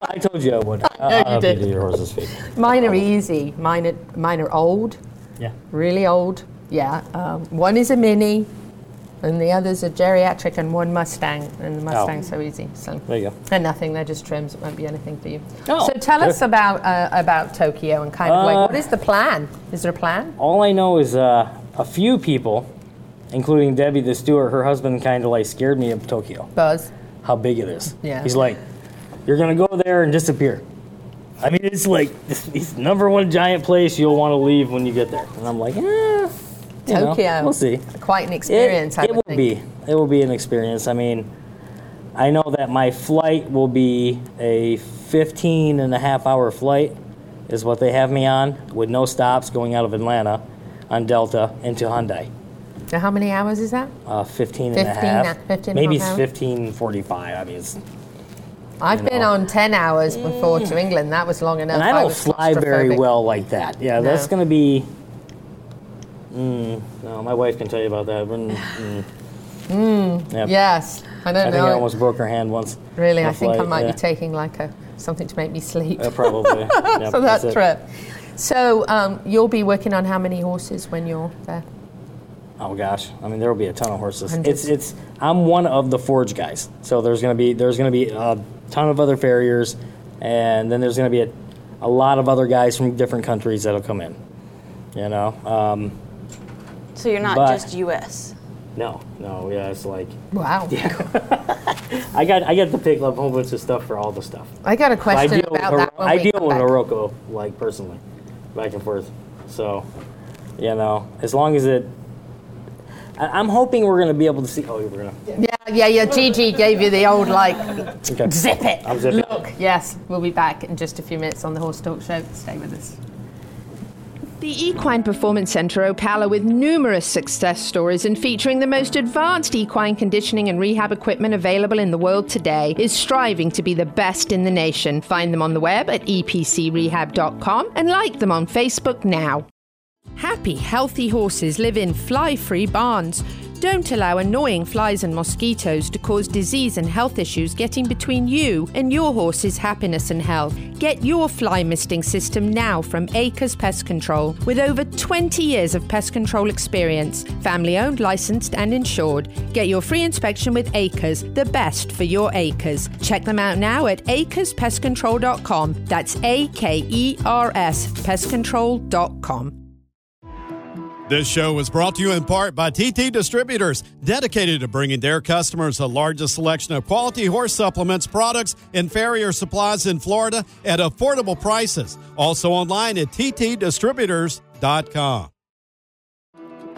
I told you I would. know you help you did. do your horse's feet. Mine are easy. Mine are, mine are old, Yeah. really old. Yeah. Um, one is a mini, and the other's a geriatric, and one Mustang. And the Mustang's so easy. So There you go. they're nothing. They're just trims. It won't be anything for you. Oh, so tell us about uh, about Tokyo and kind of like Uh, what is the plan? Is there a plan? All I know is uh, a few people, including Debbie the steward, her husband kind of like scared me of Tokyo. Buzz. How big it is. Yeah. He's like, you're gonna go there and disappear. I mean, it's like this, this number one giant place you'll want to leave when you get there. And I'm like, eh, you know, Tokyo. we'll see. Quite an experience. It, I it will think. be. It will be an experience. I mean, I know that my flight will be a 15 and a half hour flight, is what they have me on, with no stops going out of Atlanta on Delta into Haneda. So how many hours is that? Uh, 15 and a 15 half. a- 15 Maybe it's 15.45. I mean, it's, I've been know. on 10 hours before to England. That was long enough. and I don't was fly very well like that. Yeah, that's going to be. Mm, no, my wife can tell you about that. Mm, mm. Mm, Yep. Yes. I don't I know. think I almost broke her hand once. Really, I I think I might yeah. be taking like a something to make me sleep. Uh, probably. Yep, for that that's it. So um, you'll be working on how many horses when you're there? Oh gosh, I mean there will be a ton of horses. Hundreds. It's it's I'm one of the forge guys, so there's gonna be there's gonna be a ton of other farriers, and then there's gonna be a, a lot of other guys from different countries that'll come in. You know, um, So you're not But- just U.S. no, no, yeah, it's like Wow. I got I got to pick up a whole bunch of stuff for all the stuff. I got a So question deal with about Hor- that I deal with back. Morocco like personally, back and forth. So, you know, as long as it. I- I'm hoping we're gonna be able to see. Oh, we're gonna. Yeah, yeah, yeah. Gigi gave you the old like Okay. zip it. I'm zipping. Look, yes, we'll be back in just a few minutes on the Horse Talk Show. Stay with us. The Equine Performance Centre Ocala, with numerous success stories and featuring the most advanced equine conditioning and rehab equipment available in the world today, is striving to be the best in the nation. Find them on the web at epcrehab.com and like them on Facebook now. Happy, healthy horses live in fly free barns. Don't allow annoying flies and mosquitoes to cause disease and health issues getting between you and your horse's happiness and health. Get your fly misting system now from Acres Pest Control. With over 20 years of pest control experience, family owned, licensed, and insured. Get your free inspection with Acres, the best for your acres. Check them out now at acrespestcontrol.com. That's A K E R S pestcontrol.com. This show was brought to you in part by TT Distributors, dedicated to bringing their customers the largest selection of quality horse supplements, products, and farrier supplies in Florida at affordable prices. Also online at ttdistributors.com.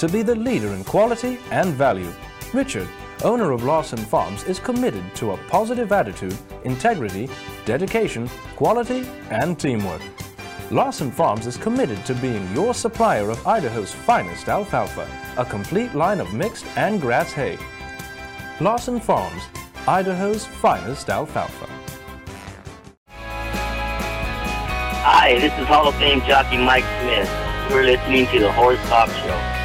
to be the leader in quality and value. Richard, owner of Lawson Farms, is committed to a positive attitude, integrity, dedication, quality, and teamwork. Lawson Farms is committed to being your supplier of Idaho's finest alfalfa, a complete line of mixed and grass hay. Lawson Farms, Idaho's finest alfalfa. Hi, this is Hall of Fame jockey Mike Smith. You're listening to the Horse Talk Show.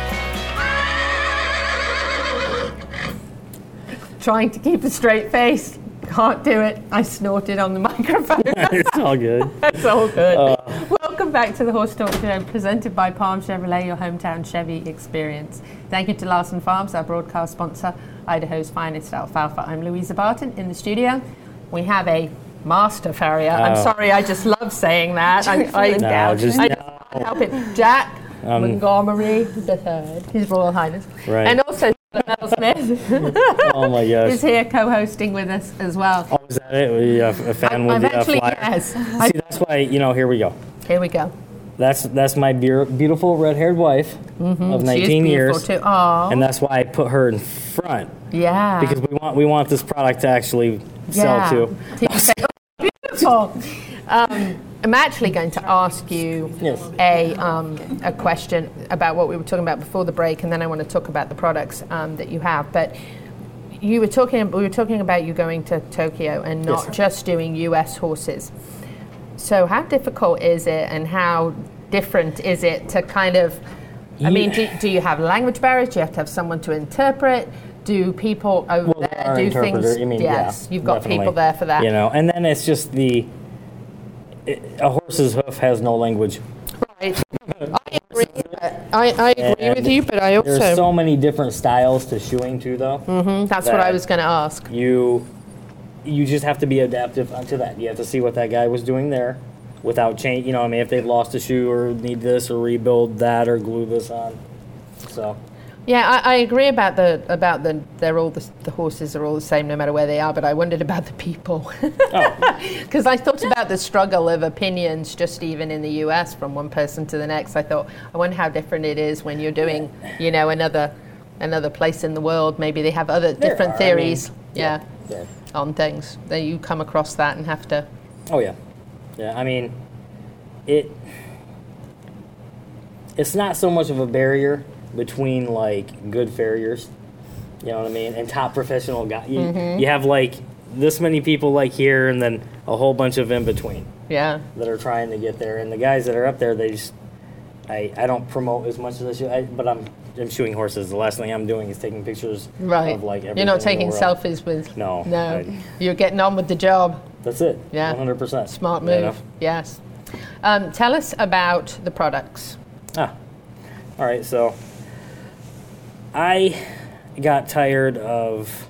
Trying to keep a straight face. Can't do it. I snorted on the microphone. it's all good. It's all good. Uh. Welcome back to the Horse Talk Show, presented by Palm Chevrolet, your hometown Chevy experience. Thank you to Larson Farms, our broadcast sponsor, Idaho's finest alfalfa. I'm Louisa Barton in the studio. We have a master farrier. I'm Oh. sorry, I just love saying that. I, I, No, just I can't help it. Jack Um, Montgomery III, Third, His Royal Highness, Right. and also Merle Smith. Oh my gosh. is here co-hosting with us as well. Oh, is that it? Were you a, fan I'm- with I'm the uh, actually- flyer? yes. See, that's why you know. Here we go. Here we go. That's that's my beautiful red-haired wife Mhm. of She is 19 beautiful years, and that's why I put her in front Yeah. because we want we want this product to actually Yeah. sell to. People say, "Oh, beautiful. Um, I'm actually going to ask you Yes. a, um, a question about what we were talking about before the break, and then I want to talk about the products um, that you have. But you were talking, we were talking about you going to Tokyo and not Yes. just doing U.S. horses. So how difficult is it, and how different is it to kind of? I mean, do, do you have language barriers? Do you have to have someone to interpret? Do people over there Our do things? I mean, yes, yeah, you've got definitely. people there for that. You know, and then it's just the a horse's hoof has no language. Right. I agree. I, I agree with you, but I also. There's so many different styles to shoeing too, though. Mm-hmm. that's what I was going to ask. You you just have to be adaptive to that. You have to see what that guy was doing there, without change. You know, I mean, if they've lost a shoe or need this or rebuild that or glue this on. So Yeah, I, I agree about the about the they're all the, the horses are all the same no matter where they are. But I wondered about the people oh. because I thought about the struggle of opinions just even in the U.S. from one person to the next. I thought I wonder how different it is when you're doing you know another another place in the world. Maybe they have other There different are, I mean, theories. yeah, yeah, on things that you come across that and have to. Oh yeah, yeah. I mean, it. It's not so much of a barrier between like good farriers, you know what I mean, and top professional guys. You, Mhm. you have like this many people like here, and then a whole bunch of in between Yeah. that are trying to get there. And the guys that are up there, they just. I, I don't promote as much as I should, I, but I'm I'm shooting horses. The last thing I'm doing is taking pictures Right. of like everything You're not taking selfies with. No, No. I- You're getting on with the job. That's it. Yeah. 100%. Smart move. Yes. Um, tell us about the products. Ah, all right. So I got tired of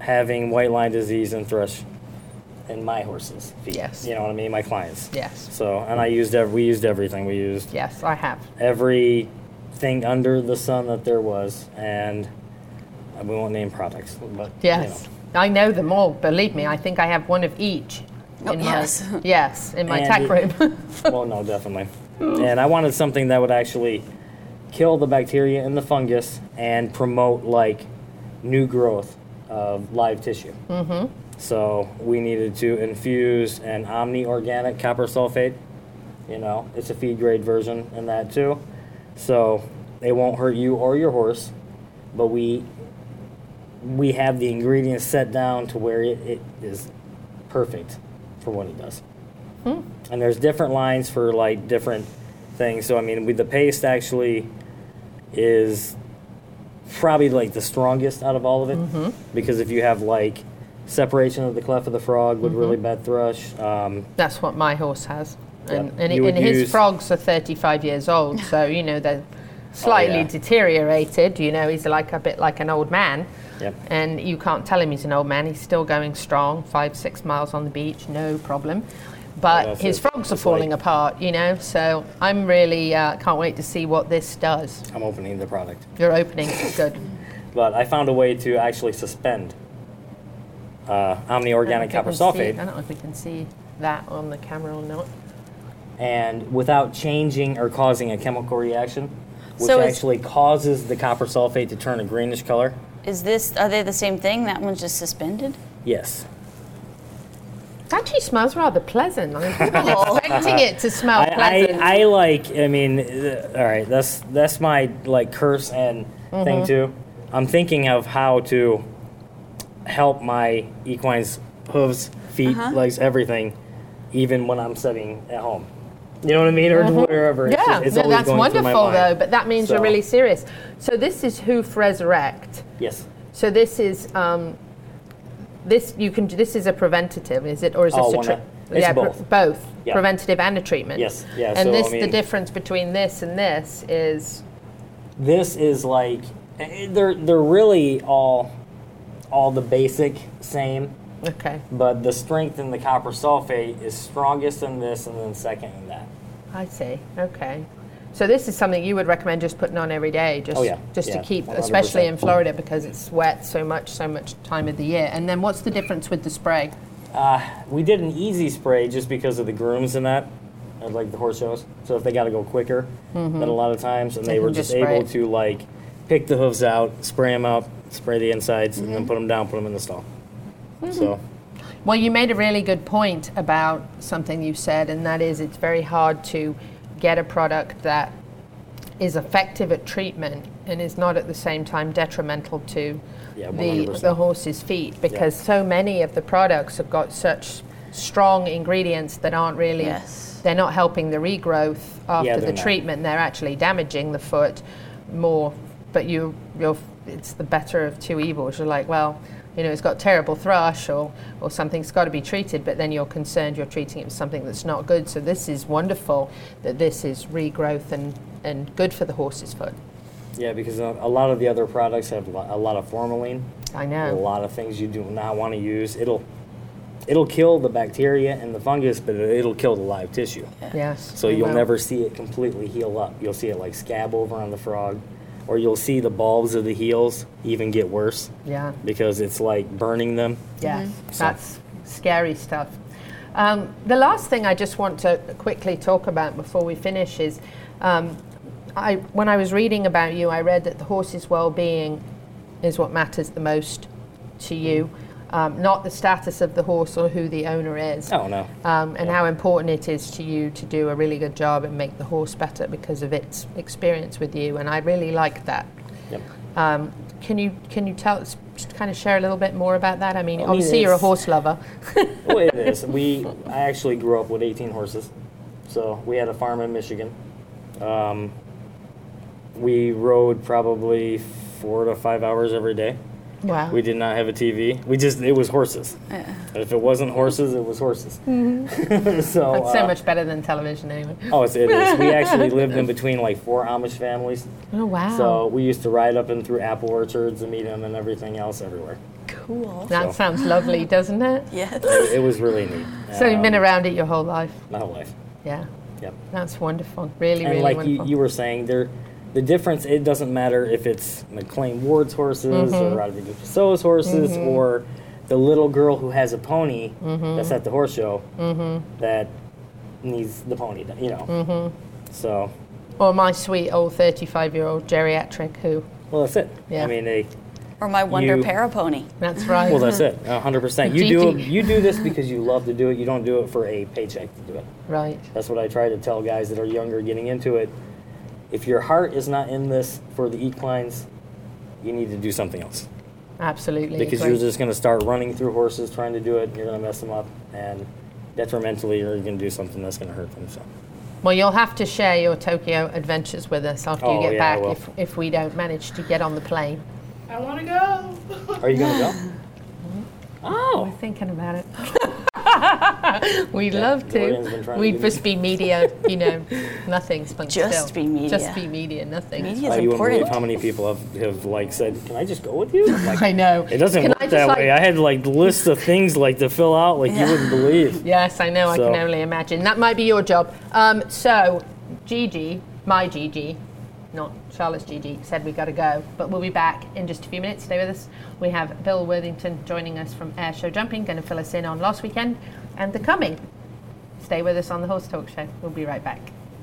having white line disease and thrush in my horses' feet. Yes. You know what I mean? My clients. Yes. So, and I used ev- we used everything. We used Yes, I have. everything under the sun that there was, and we won't name products, but Yes. I know them all. Believe me, I think I have one of each. Oh, in yes. My, yes, in my And tack it- room. well, no, definitely. And I wanted something that would actually kill the bacteria and the fungus and promote like new growth of live tissue. mm-hmm. So we needed to infuse an Omni Organic copper sulfate. You know, it's a feed grade version in that too. So it won't hurt you or your horse, but we we have the ingredients set down to where it, it is perfect for what it does. Hmm. And there's different lines for like different things. So I mean, with the paste actually is probably like the strongest out of all of it Mhm. because if you have like separation of the cleft of the frog with really bad thrush, um, That's what my horse has. And, and, it, and his frogs are 35 years old, so, you know, they're slightly Oh, yeah. deteriorated. You know, he's like a bit like an old man. Yep. And you can't tell him he's an old man. He's still going strong, five, six miles on the beach, no problem. But that's his it. frogs are It's falling like- apart, you know. So I'm really uh, can't wait to see what this does. I'm opening the product. You're opening, good. But I found a way to actually suspend uh, Omni Organic I don't know Copper if see- Sulfate I don't know if we can see that on the camera or not. and without changing or causing a chemical reaction, which So actually causes the copper sulfate to turn a greenish color. Is this, are they the same thing? That one's just suspended? Yes. It actually smells rather pleasant. I was expecting it to smell I, pleasant. I, I like. I mean, uh, all right. That's that's my like curse and thing Mhm. too. I'm thinking of how to help my equine's hooves, feet, Uh-huh. legs, everything, even when I'm sitting at home. You know what I mean, or Mhm. wherever. It's Yeah, just- it's no, that's going wonderful though. But that means you're really serious. So this is Hoof Resurrect. Yes. So this is um, this you can this is a preventative, is it, or is this Oh, a treatment? tre- of- it's yeah, pre- both. both Yeah. preventative and a treatment. Yes, yeah, And so, this I the difference between this and this is This is like eh, they're they're really all all the basic same. okay. But the strength in the copper sulfate is strongest in this, and then second in that. I see. Okay. So this is something you would recommend just putting on every day, just Oh, yeah. just Yeah, to keep, 100%. especially in Florida because it's wet so much, so much time of the year. And then what's the difference with the spray? Uh, we did an easy spray just because of the grooms and that, at like the horse shows. So if they got to go quicker Mhm. than a lot of times, and They they, were just just able it. to like pick the hooves out, spray them out, spray the insides, and then put them down, put them in the stall. Mhm. So Well, you made a really good point about something you said, and that is it's very hard to get a product that is effective at treatment and is not at the same time detrimental to Yeah, the, the horse's feet because so many of the products have got such strong ingredients that aren't really Yes. they're not helping the regrowth after Yeah, the not. treatment they're actually damaging the foot more but you you're it's the better of two evils you're like well you know it's got terrible thrush or or something's got to be treated but then you're concerned you're treating it with something that's not good so this is wonderful that this is regrowth and and good for the horse's foot Yeah, because a, a lot of the other products have a lot of formalin. I know A lot of things you do not want to use. It'll it'll kill the bacteria and the fungus, but it'll kill the live tissue. yes So you'll know. never see it completely heal up. You'll see it like scab over on the frog, or you'll see the bulbs of the heels even get worse. Yeah. Because it's like burning them. Yes, So- that's scary stuff. Um, the last thing I just want to quickly talk about before we finish is um, I, when I was reading about you, I read that the horse's well being is what matters the most to you, um, not the status of the horse or who the owner is. Oh no. Um, and how important it is to you to do a really good job and make the horse better because of its experience with you. And I really like that. Yep. Um, can you can you tell us kind of share a little bit more about that? I mean, I mean, obviously you're a horse lover. well, it is. We I actually grew up with 18 horses, so we had a farm in Michigan. Um, we rode probably four to five hours every day. Wow. We did not have a TV. We just it was horses. But if it wasn't horses, it was horses. so That's so uh, much better than television, anyway. Oh, it's, it is. We actually lived in between like four Amish families. Oh wow. So we used to ride up and through apple orchards and meet them and everything else everywhere. Cool. that so- sounds lovely, doesn't it? Yes. It, it was really neat. So you've been Um, around it your whole life. my whole life. Yeah. Yep. That's wonderful. Really, and really like wonderful. you, you were saying, there, the difference. It doesn't matter if it's McLain Ward's horses Mm-hmm. or Rodrigo Pessoa's horses or the little girl who has a pony Mm-hmm. that's at the horse show that needs the pony. You know. Mm-hmm. So, or my sweet old 35 year old geriatric who. well, that's it. Yeah. I mean, they. Or my Wonder You- Parapony. That's right. Well, that's it. Hundred percent. You do GT. you do this because you love to do it. You don't do it for a paycheck to do it. Right. That's what I try to tell guys that are younger getting into it. If your heart is not in this for the equines, you need to do something else. Absolutely. Because agree. you're just going to start running through horses trying to do it, and you're going to mess them up, and detrimentally, you're going to do something that's going to hurt them. So, Well, you'll have to share your Tokyo adventures with us after you Oh, get yeah, back if, if we don't manage to get on the plane. I want to go. are you going to go? We're Oh, thinking about it. We'd love to. We'd get just be media, you know, nothing. but Just still. be media. Just be media, nothing. Media uh, is you wouldn't believe how many people have, have like said, "Can I just go with you?" I'm Like, I know. it doesn't Can work that like- way. I had like lists of things like to fill out, like you wouldn't believe. Yes, I know. I can only imagine. That might be your job. Um, so, Gigi, my Gigi, not Charlotte's Gigi, said we got to go, but we'll be back in just a few minutes. Stay with us. We have Bill Worthington joining us from Air Show Jumping, going to fill us in on last weekend and the coming. Stay with us on the Horse Talk Show. We'll be right back.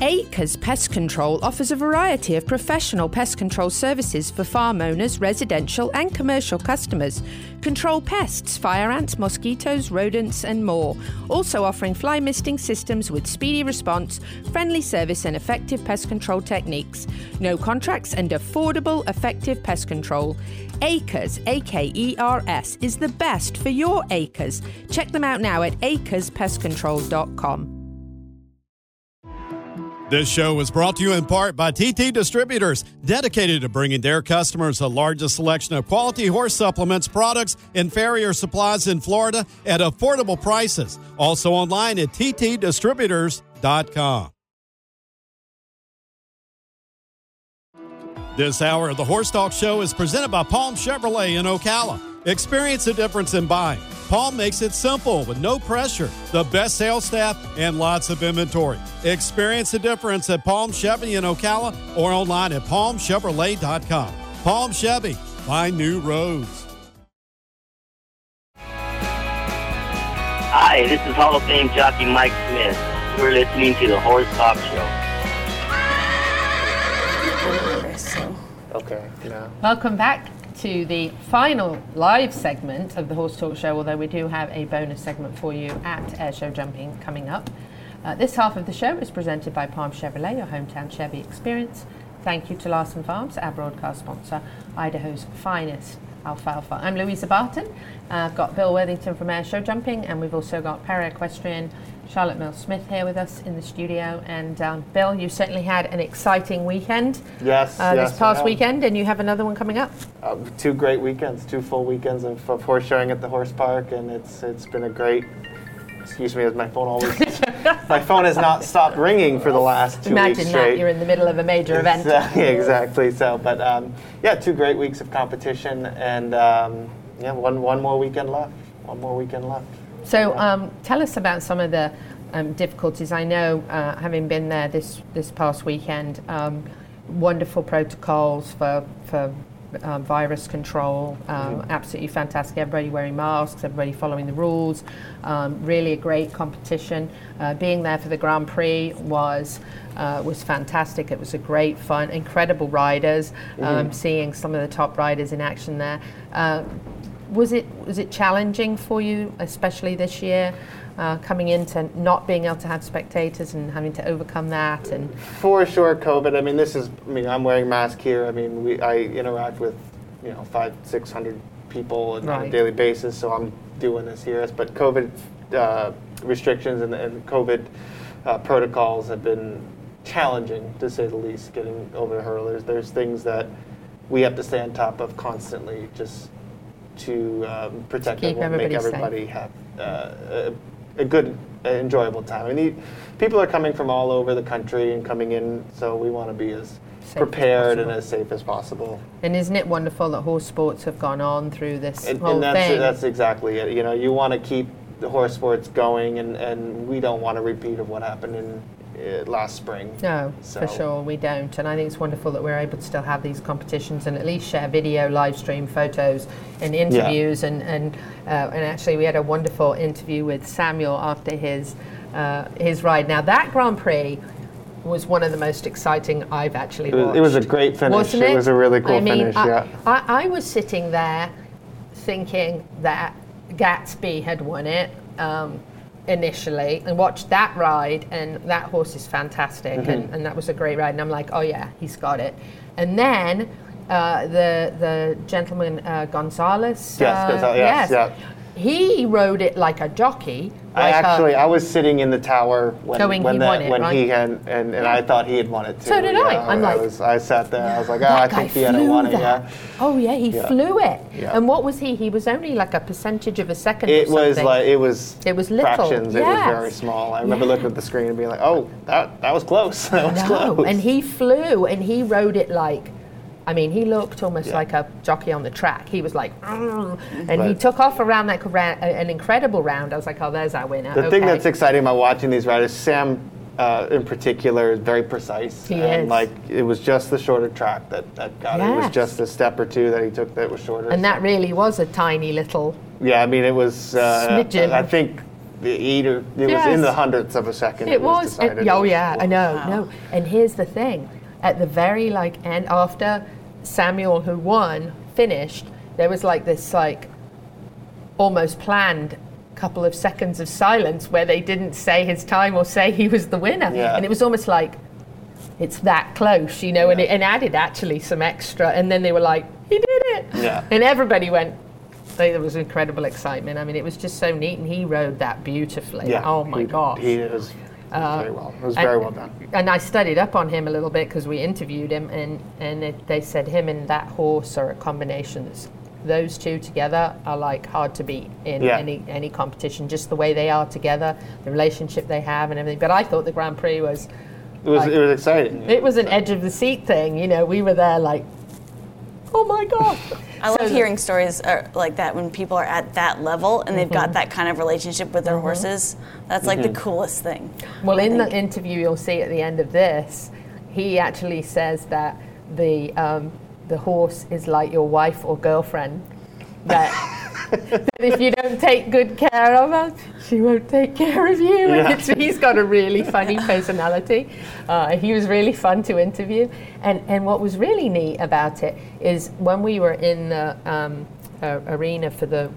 Acres Pest Control offers a variety of professional pest control services for farm owners, residential, and commercial customers. Control pests, fire ants, mosquitoes, rodents, and more. Also offering fly misting systems with speedy response, friendly service, and effective pest control techniques. No contracts and affordable, effective pest control. Acres, A K E R S, is the best for your acres. Check them out now at acrespestcontrol.com. This show was brought to you in part by TT Distributors, dedicated to bringing their customers the largest selection of quality horse supplements, products, and farrier supplies in Florida at affordable prices. Also online at ttdistributors.com. This hour of the Horse Talk Show is presented by Palm Chevrolet in Ocala. Experience the difference in buying. Palm makes it simple with no pressure, the best sales staff, and lots of inventory. Experience the difference at Palm Chevy in Ocala or online at palmchevrolet.com. Palm Chevy, find new roads. Hi, this is Hall of Fame jockey Mike Smith. You're listening to the Horse Talk Show. Okay, yeah. Welcome back to the final live segment of the Horse Talk Show, although we do have a bonus segment for you at Airshow Jumping coming up. Uh, this half of the show is presented by Palm Chevrolet, your hometown Chevy experience. Thank you to Larson Farms, our broadcast sponsor, Idaho's finest alfalfa. I'm Louisa Barton. I've got Bill Worthington from Air Show Jumping, and we've also got para equestrian, Charlotte Merle Smith here with us in the studio. And um, Bill, you certainly had an exciting weekend Yes, uh, yes, this past weekend, and you have another one coming up. Uh, two great weekends, two full weekends of, of horse showing at the horse park, and it's it's been a great. Excuse me, as my phone always. my phone has not stopped ringing for the last two Imagine weeks that you're in the middle of a major event. Exactly, exactly. So, but um, yeah, two great weeks of competition, and um, yeah, one one more weekend left. One more weekend left. So, um, tell us about some of the um, difficulties. I know, uh, having been there this this past weekend, um, wonderful protocols for for um, virus control. Um, Mhm. Absolutely fantastic. Everybody wearing masks. Everybody following the rules. Um, really a great competition. Uh, being there for the Grand Prix was. Uh, was fantastic. It was a great fun, incredible riders. Um, Mhm. seeing some of the top riders in action there. Was it was it challenging for you, especially this year, uh, coming into not being able to have spectators and having to overcome that? And For sure, COVID. I mean, this is. I mean, I'm wearing mask here. I mean, we I interact with, you know, five, six hundred people on a daily basis. So I'm doing this here. But COVID uh, restrictions and, and COVID uh, protocols have been challenging, to say the least. Getting over the hurdles. There's things that we have to stay on top of constantly, just to um, protect keep everyone, make everybody safe. have uh, a, a good, uh, enjoyable time. I mean, people are coming from all over the country and coming in, so we want to be as as prepared and as safe as possible. and isn't it wonderful that horse sports have gone on through this And, whole and that's thing? that's exactly it. You know, you want to keep the horse sports going, and, and we don't want a repeat of what happened in last spring. No, So- for sure we don't. And I think it's wonderful that we're able to still have these competitions and at least share video, live stream photos, and interviews. And and uh, and actually, we had a wonderful interview with Samuel after his uh, his ride. Now that Grand Prix was one of the most exciting I've actually It was, watched. it was a great finish. Wasn't it? was a really cool I mean, finish. I, yeah. I, I was sitting there thinking that Gatsby had won it um, initially and watched that ride, and that horse is fantastic, Mhm. and, and that was a great ride. And I'm like, oh yeah, he's got it. And then uh, the the gentleman uh, Gonzalez, Yes, uh, Gonzalez, yes, yeah. He rode it like a jockey. I like a- actually, I was sitting in the tower when, when, he the- won it, when right? he had, and, and I thought he had won it too. So did I. I'm like, was, I sat there. I was like, oh, I think he had won it. Yeah. Oh yeah, he Yeah. flew it. Yeah. And what was he? He was only like a percentage of a second. It was like it was. It was little. fractions. It was very small. I remember looking at the screen and being like, oh, that that was close. that was No, close. and he flew and he rode it like, I mean, he looked almost Yeah. like a jockey on the track. He was like, "Mm," and he took off around that ra- an incredible round. I was like, oh, there's our winner. The thing that's exciting about watching these riders, Sam uh, in particular, is very precise. He and is. like it was just the shorter track that, that got it. It was just a step or two that he took that was shorter. and that really was a tiny little. yeah, I mean it was. Uh, Smidgen. I think the either it was in the hundredths of a second. It was. decided and- it oh yeah, I know. No, and here's the thing: at the very like end, after Samuel, who won, finished, there was like this like almost planned couple of seconds of silence where they didn't say his time or say he was the winner, Yeah. and it was almost like it's that close, you know, and it and added actually some extra, and then they were like, he did it, Yeah. and everybody went. There was incredible excitement. I mean, it was just so neat, and he rode that beautifully. Yeah. Oh my he, gosh. He was Uh, very well. It was and- very well done. And I studied up on him a little bit because we interviewed him, and and it, they said him and that horse are a combination. that's- Those two together are like hard to beat in Yeah. any any competition. Just the way they are together, the relationship they have, and everything. But I thought the Grand Prix was It was like- it was exciting. it was an edge of the seat thing. You know, we were there like oh my god. I love hearing stories uh, like that when people are at that level and they've got Mhm. that kind of relationship with their Mhm. horses. That's like Mhm. the coolest thing. Well, I in the interview you'll see at the end of this, he actually says that the um, the horse is like your wife or girlfriend. That, that if you don't take good care of her, she won't take care of you. Yeah. he's got a really funny personality. Uh, he was really fun to interview. And and what was really neat about it is when we were in the um, uh, arena for the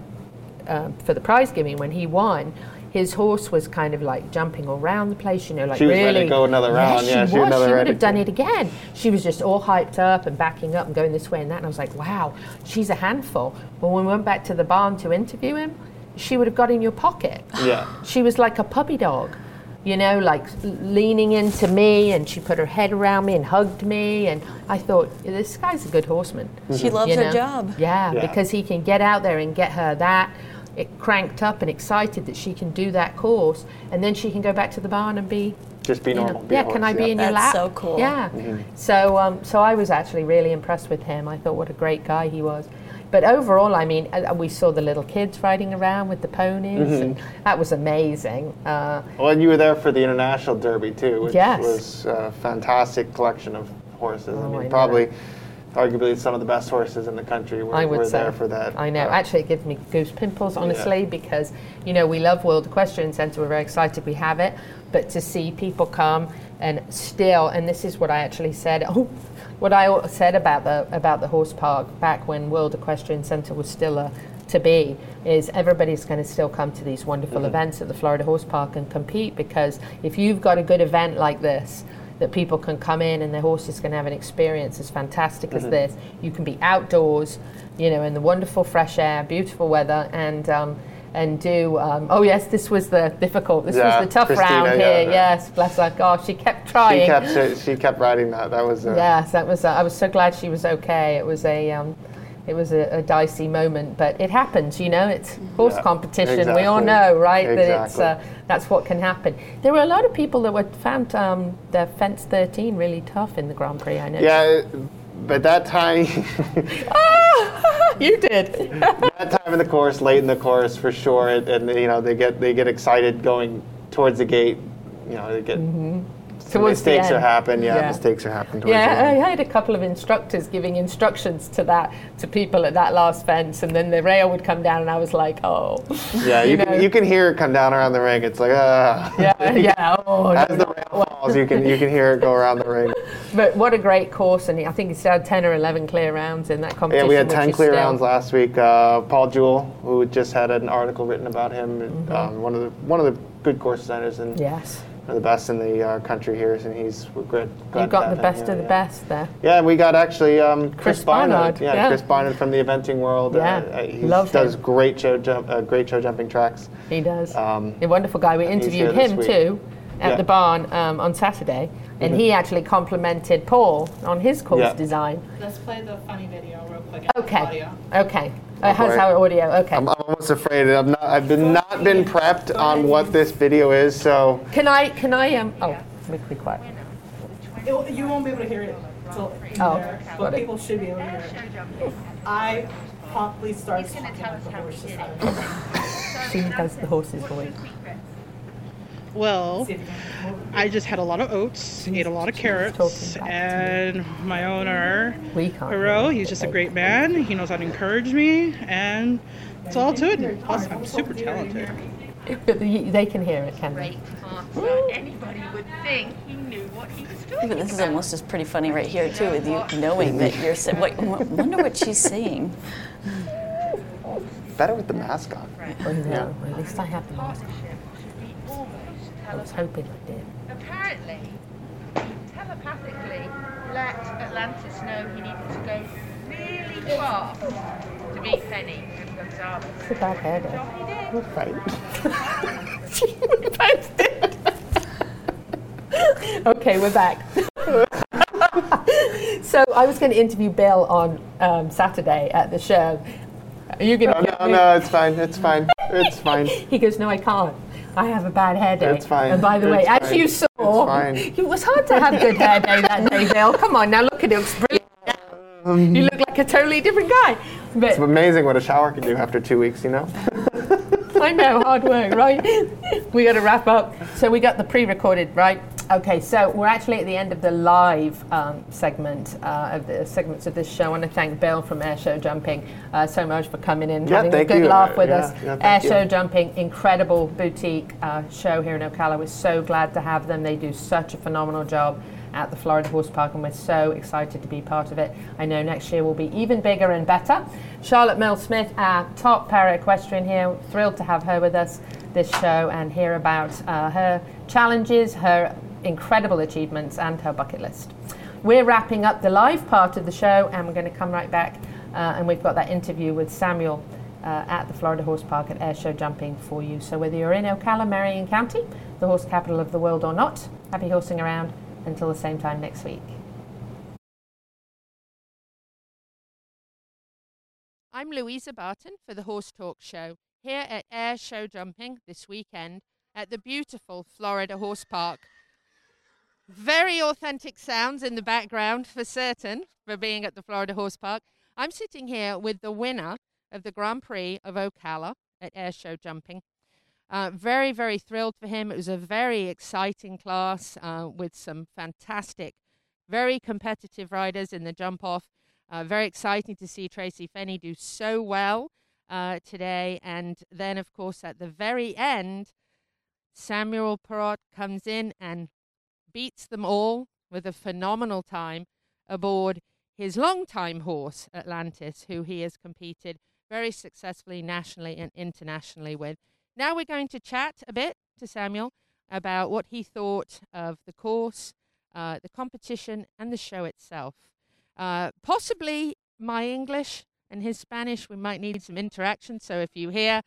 um, for the prize giving when he won. His horse was kind of like jumping around the place, you know, like She was really. ready to go another round, yeah, she she was was. another She would have done it again. She was just all hyped up and backing up and going this way and that. And I was like, wow, she's a handful. But when we went back to the barn to interview him, she would have got in your pocket. Yeah. She was like a puppy dog, you know, like leaning into me, and she put her head around me and hugged me. And I thought, this guy's a good horseman. She mm-hmm. loves You her job. Yeah, Yeah. because he can get out there and get her that it cranked up and excited that she can do that course, and then she can go back to the barn and be. Just be you know, normal. be a yeah, can I horse, be yeah. in your lap? That's so cool. Yeah. Mhm. So, um, so I was actually really impressed with him. I thought what a great guy he was. But overall, I mean, uh, we saw the little kids riding around with the ponies. Mhm. And that was amazing. Uh, Well, and you were there for the International Derby too, which Yes. was a fantastic collection of horses. I Oh, mean, I know. Arguably some of the best horses in the country were, I would were say. there for that. I know. Uh, Actually, it gives me goose pimples, honestly, because you know we love World Equestrian Centre. We're very excited we have it, but to see people come and still, and this is what I actually said. Oh, what I said about the about the horse park back when World Equestrian Centre was still a to be is everybody's going to still come to these wonderful Mhm. events at the Florida Horse Park and compete because if you've got a good event like this that people can come in and their horses can have an experience as fantastic as Mhm. this you can be outdoors you know in the wonderful fresh air beautiful weather and um, and do um, oh yes this was the difficult this Yeah, was the tough Christina, round yeah, here yeah. yes bless her gosh she kept trying She kept she kept riding that. That was uh, Yes, that was. Uh, I was so glad she was okay. It was a, um, it was a, a dicey moment, but it happens. You know, it's horse Yeah, competition. We all know, right? That it's uh, that's what can happen. There were a lot of people that were found um, the fence 13 really tough in the Grand Prix. I know. Yeah, but that time, you did. that time in the course, late in the course for sure, and, and, you know they get they get excited going towards the gate. You know they get Mm-hmm. Towards mistakes are happen. Yeah, Yeah. mistakes are happening. Yeah. I had a couple of instructors giving instructions to that to people at that last fence, and then the rail would come down, and I was like, oh. Yeah, you, know. can you can hear it come down around the ring. It's like ah. Yeah, yeah. Oh, As no, the rail falls, you can you can hear it go around the ring. But what a great course, and I think he's had 10 or 11 clear rounds in that competition. Yeah, we had 10 clear rounds last week. Uh, Paul Jewell, who just had an article written about him, Mm-hmm. um, one of the one of the good course designers and Yes. One of the best in the uh, country here, and he's we're glad, glad You to got the best here, of the yeah. best there. Yeah, and we got actually um, Chris, Chris Barnard. Barnard, Yeah, yeah. Chris Barnard from the eventing world. Yeah, uh, uh, he love does him. great show jump, uh, great show jumping tracks. He does. Um, a wonderful guy. We interviewed him week. too at Yeah. the barn um, on Saturday, and Mhm. he actually complimented Paul on his course Yeah. design. Let's play the funny video real quick. Okay. Audio. Okay. How's Okay. our audio? Okay. I'm, I'm almost afraid. I'm not. I've been not been prepped on what this video is, so Can I? Can I? Um. Oh, let me be quiet. It, you won't be able to hear it till in Oh, there, got but it. people should be able to hear it. I promptly started talking about the horse just She does the horse's voice. Well, I just had a lot of oats, ate a lot of carrots, and my owner, We. Hero, he's just a great man. He knows how to encourage me, and it's all to it. Plus, I'm super talented. But they can hear it, can they? Anybody would think he knew what he was doing. But this is almost just pretty funny right here too, with you knowing that you're. sa- Wait, wonder what she's saying. better with the mask on. Oh, no. At least I have the mask. I was hoping I did. Apparently, he telepathically let Atlantis know he needed to go really fast to beat Penny and Gonzalez. It's a bad hair day. Right. okay, we're back. so I was going to interview Bill on um, Saturday at the show. Are you going No, no, no, it's fine. It's fine. It's fine. He goes, no, I can't. I have a bad hair day. It's fine. And by the way, It's as fine. you saw, it was hard to have a good hair day that day, Bill. Come on, now look at it. It's brilliant. Um, you look like a totally different guy. But It's amazing what a shower can do after two weeks, you know? I know, hard work, right? we got to wrap up. So we got the pre-recorded, right? Okay, so we're actually at the end of the live um, segment uh, of the segments of this show. I want to thank Bill from Air Show Jumping uh, so much for coming in, Yeah, having a good you. laugh with Yeah, us. yeah, thank Air you. Show Jumping, incredible boutique uh, show here in Ocala. We're so glad to have them. They do such a phenomenal job at the Florida Horse Park, and we're so excited to be part of it. I know next year will be even bigger and better. Charlotte Merle Smith, our top para equestrian here, thrilled to have her with us this show and hear about uh, her challenges, her incredible achievements, and her bucket list. We're wrapping up the live part of the show, and we're going to come right back, uh, and we've got that interview with Samuel. Uh, at the Florida Horse Park at Air Show Jumping for you. So, whether you're in Ocala, Marion County, the horse capital of the world, or not, happy horsing around until the same time next week. I'm Louisa Barton for the Horse Talk Show here at Air Show Jumping this weekend at the beautiful Florida Horse Park. Very authentic sounds in the background for certain for being at the Florida Horse Park. I'm sitting here with the winner of the Grand Prix of Ocala at Air Show Jumping. Uh, very, very thrilled for him. It was a very exciting class uh, with some fantastic, very competitive riders in the jump off. Uh, very exciting to see Tracy Fenney do so well uh, today. And then, of course, at the very end, Samuel Parot comes in and beats them all with a phenomenal time aboard his longtime horse, Atlantis, who he has competed very successfully nationally and internationally with. Now we're going to chat a bit to Samuel about what he thought of the course, uh, the competition, and the show itself. Uh, possibly my English and his Spanish, we might need some interaction. So if you hear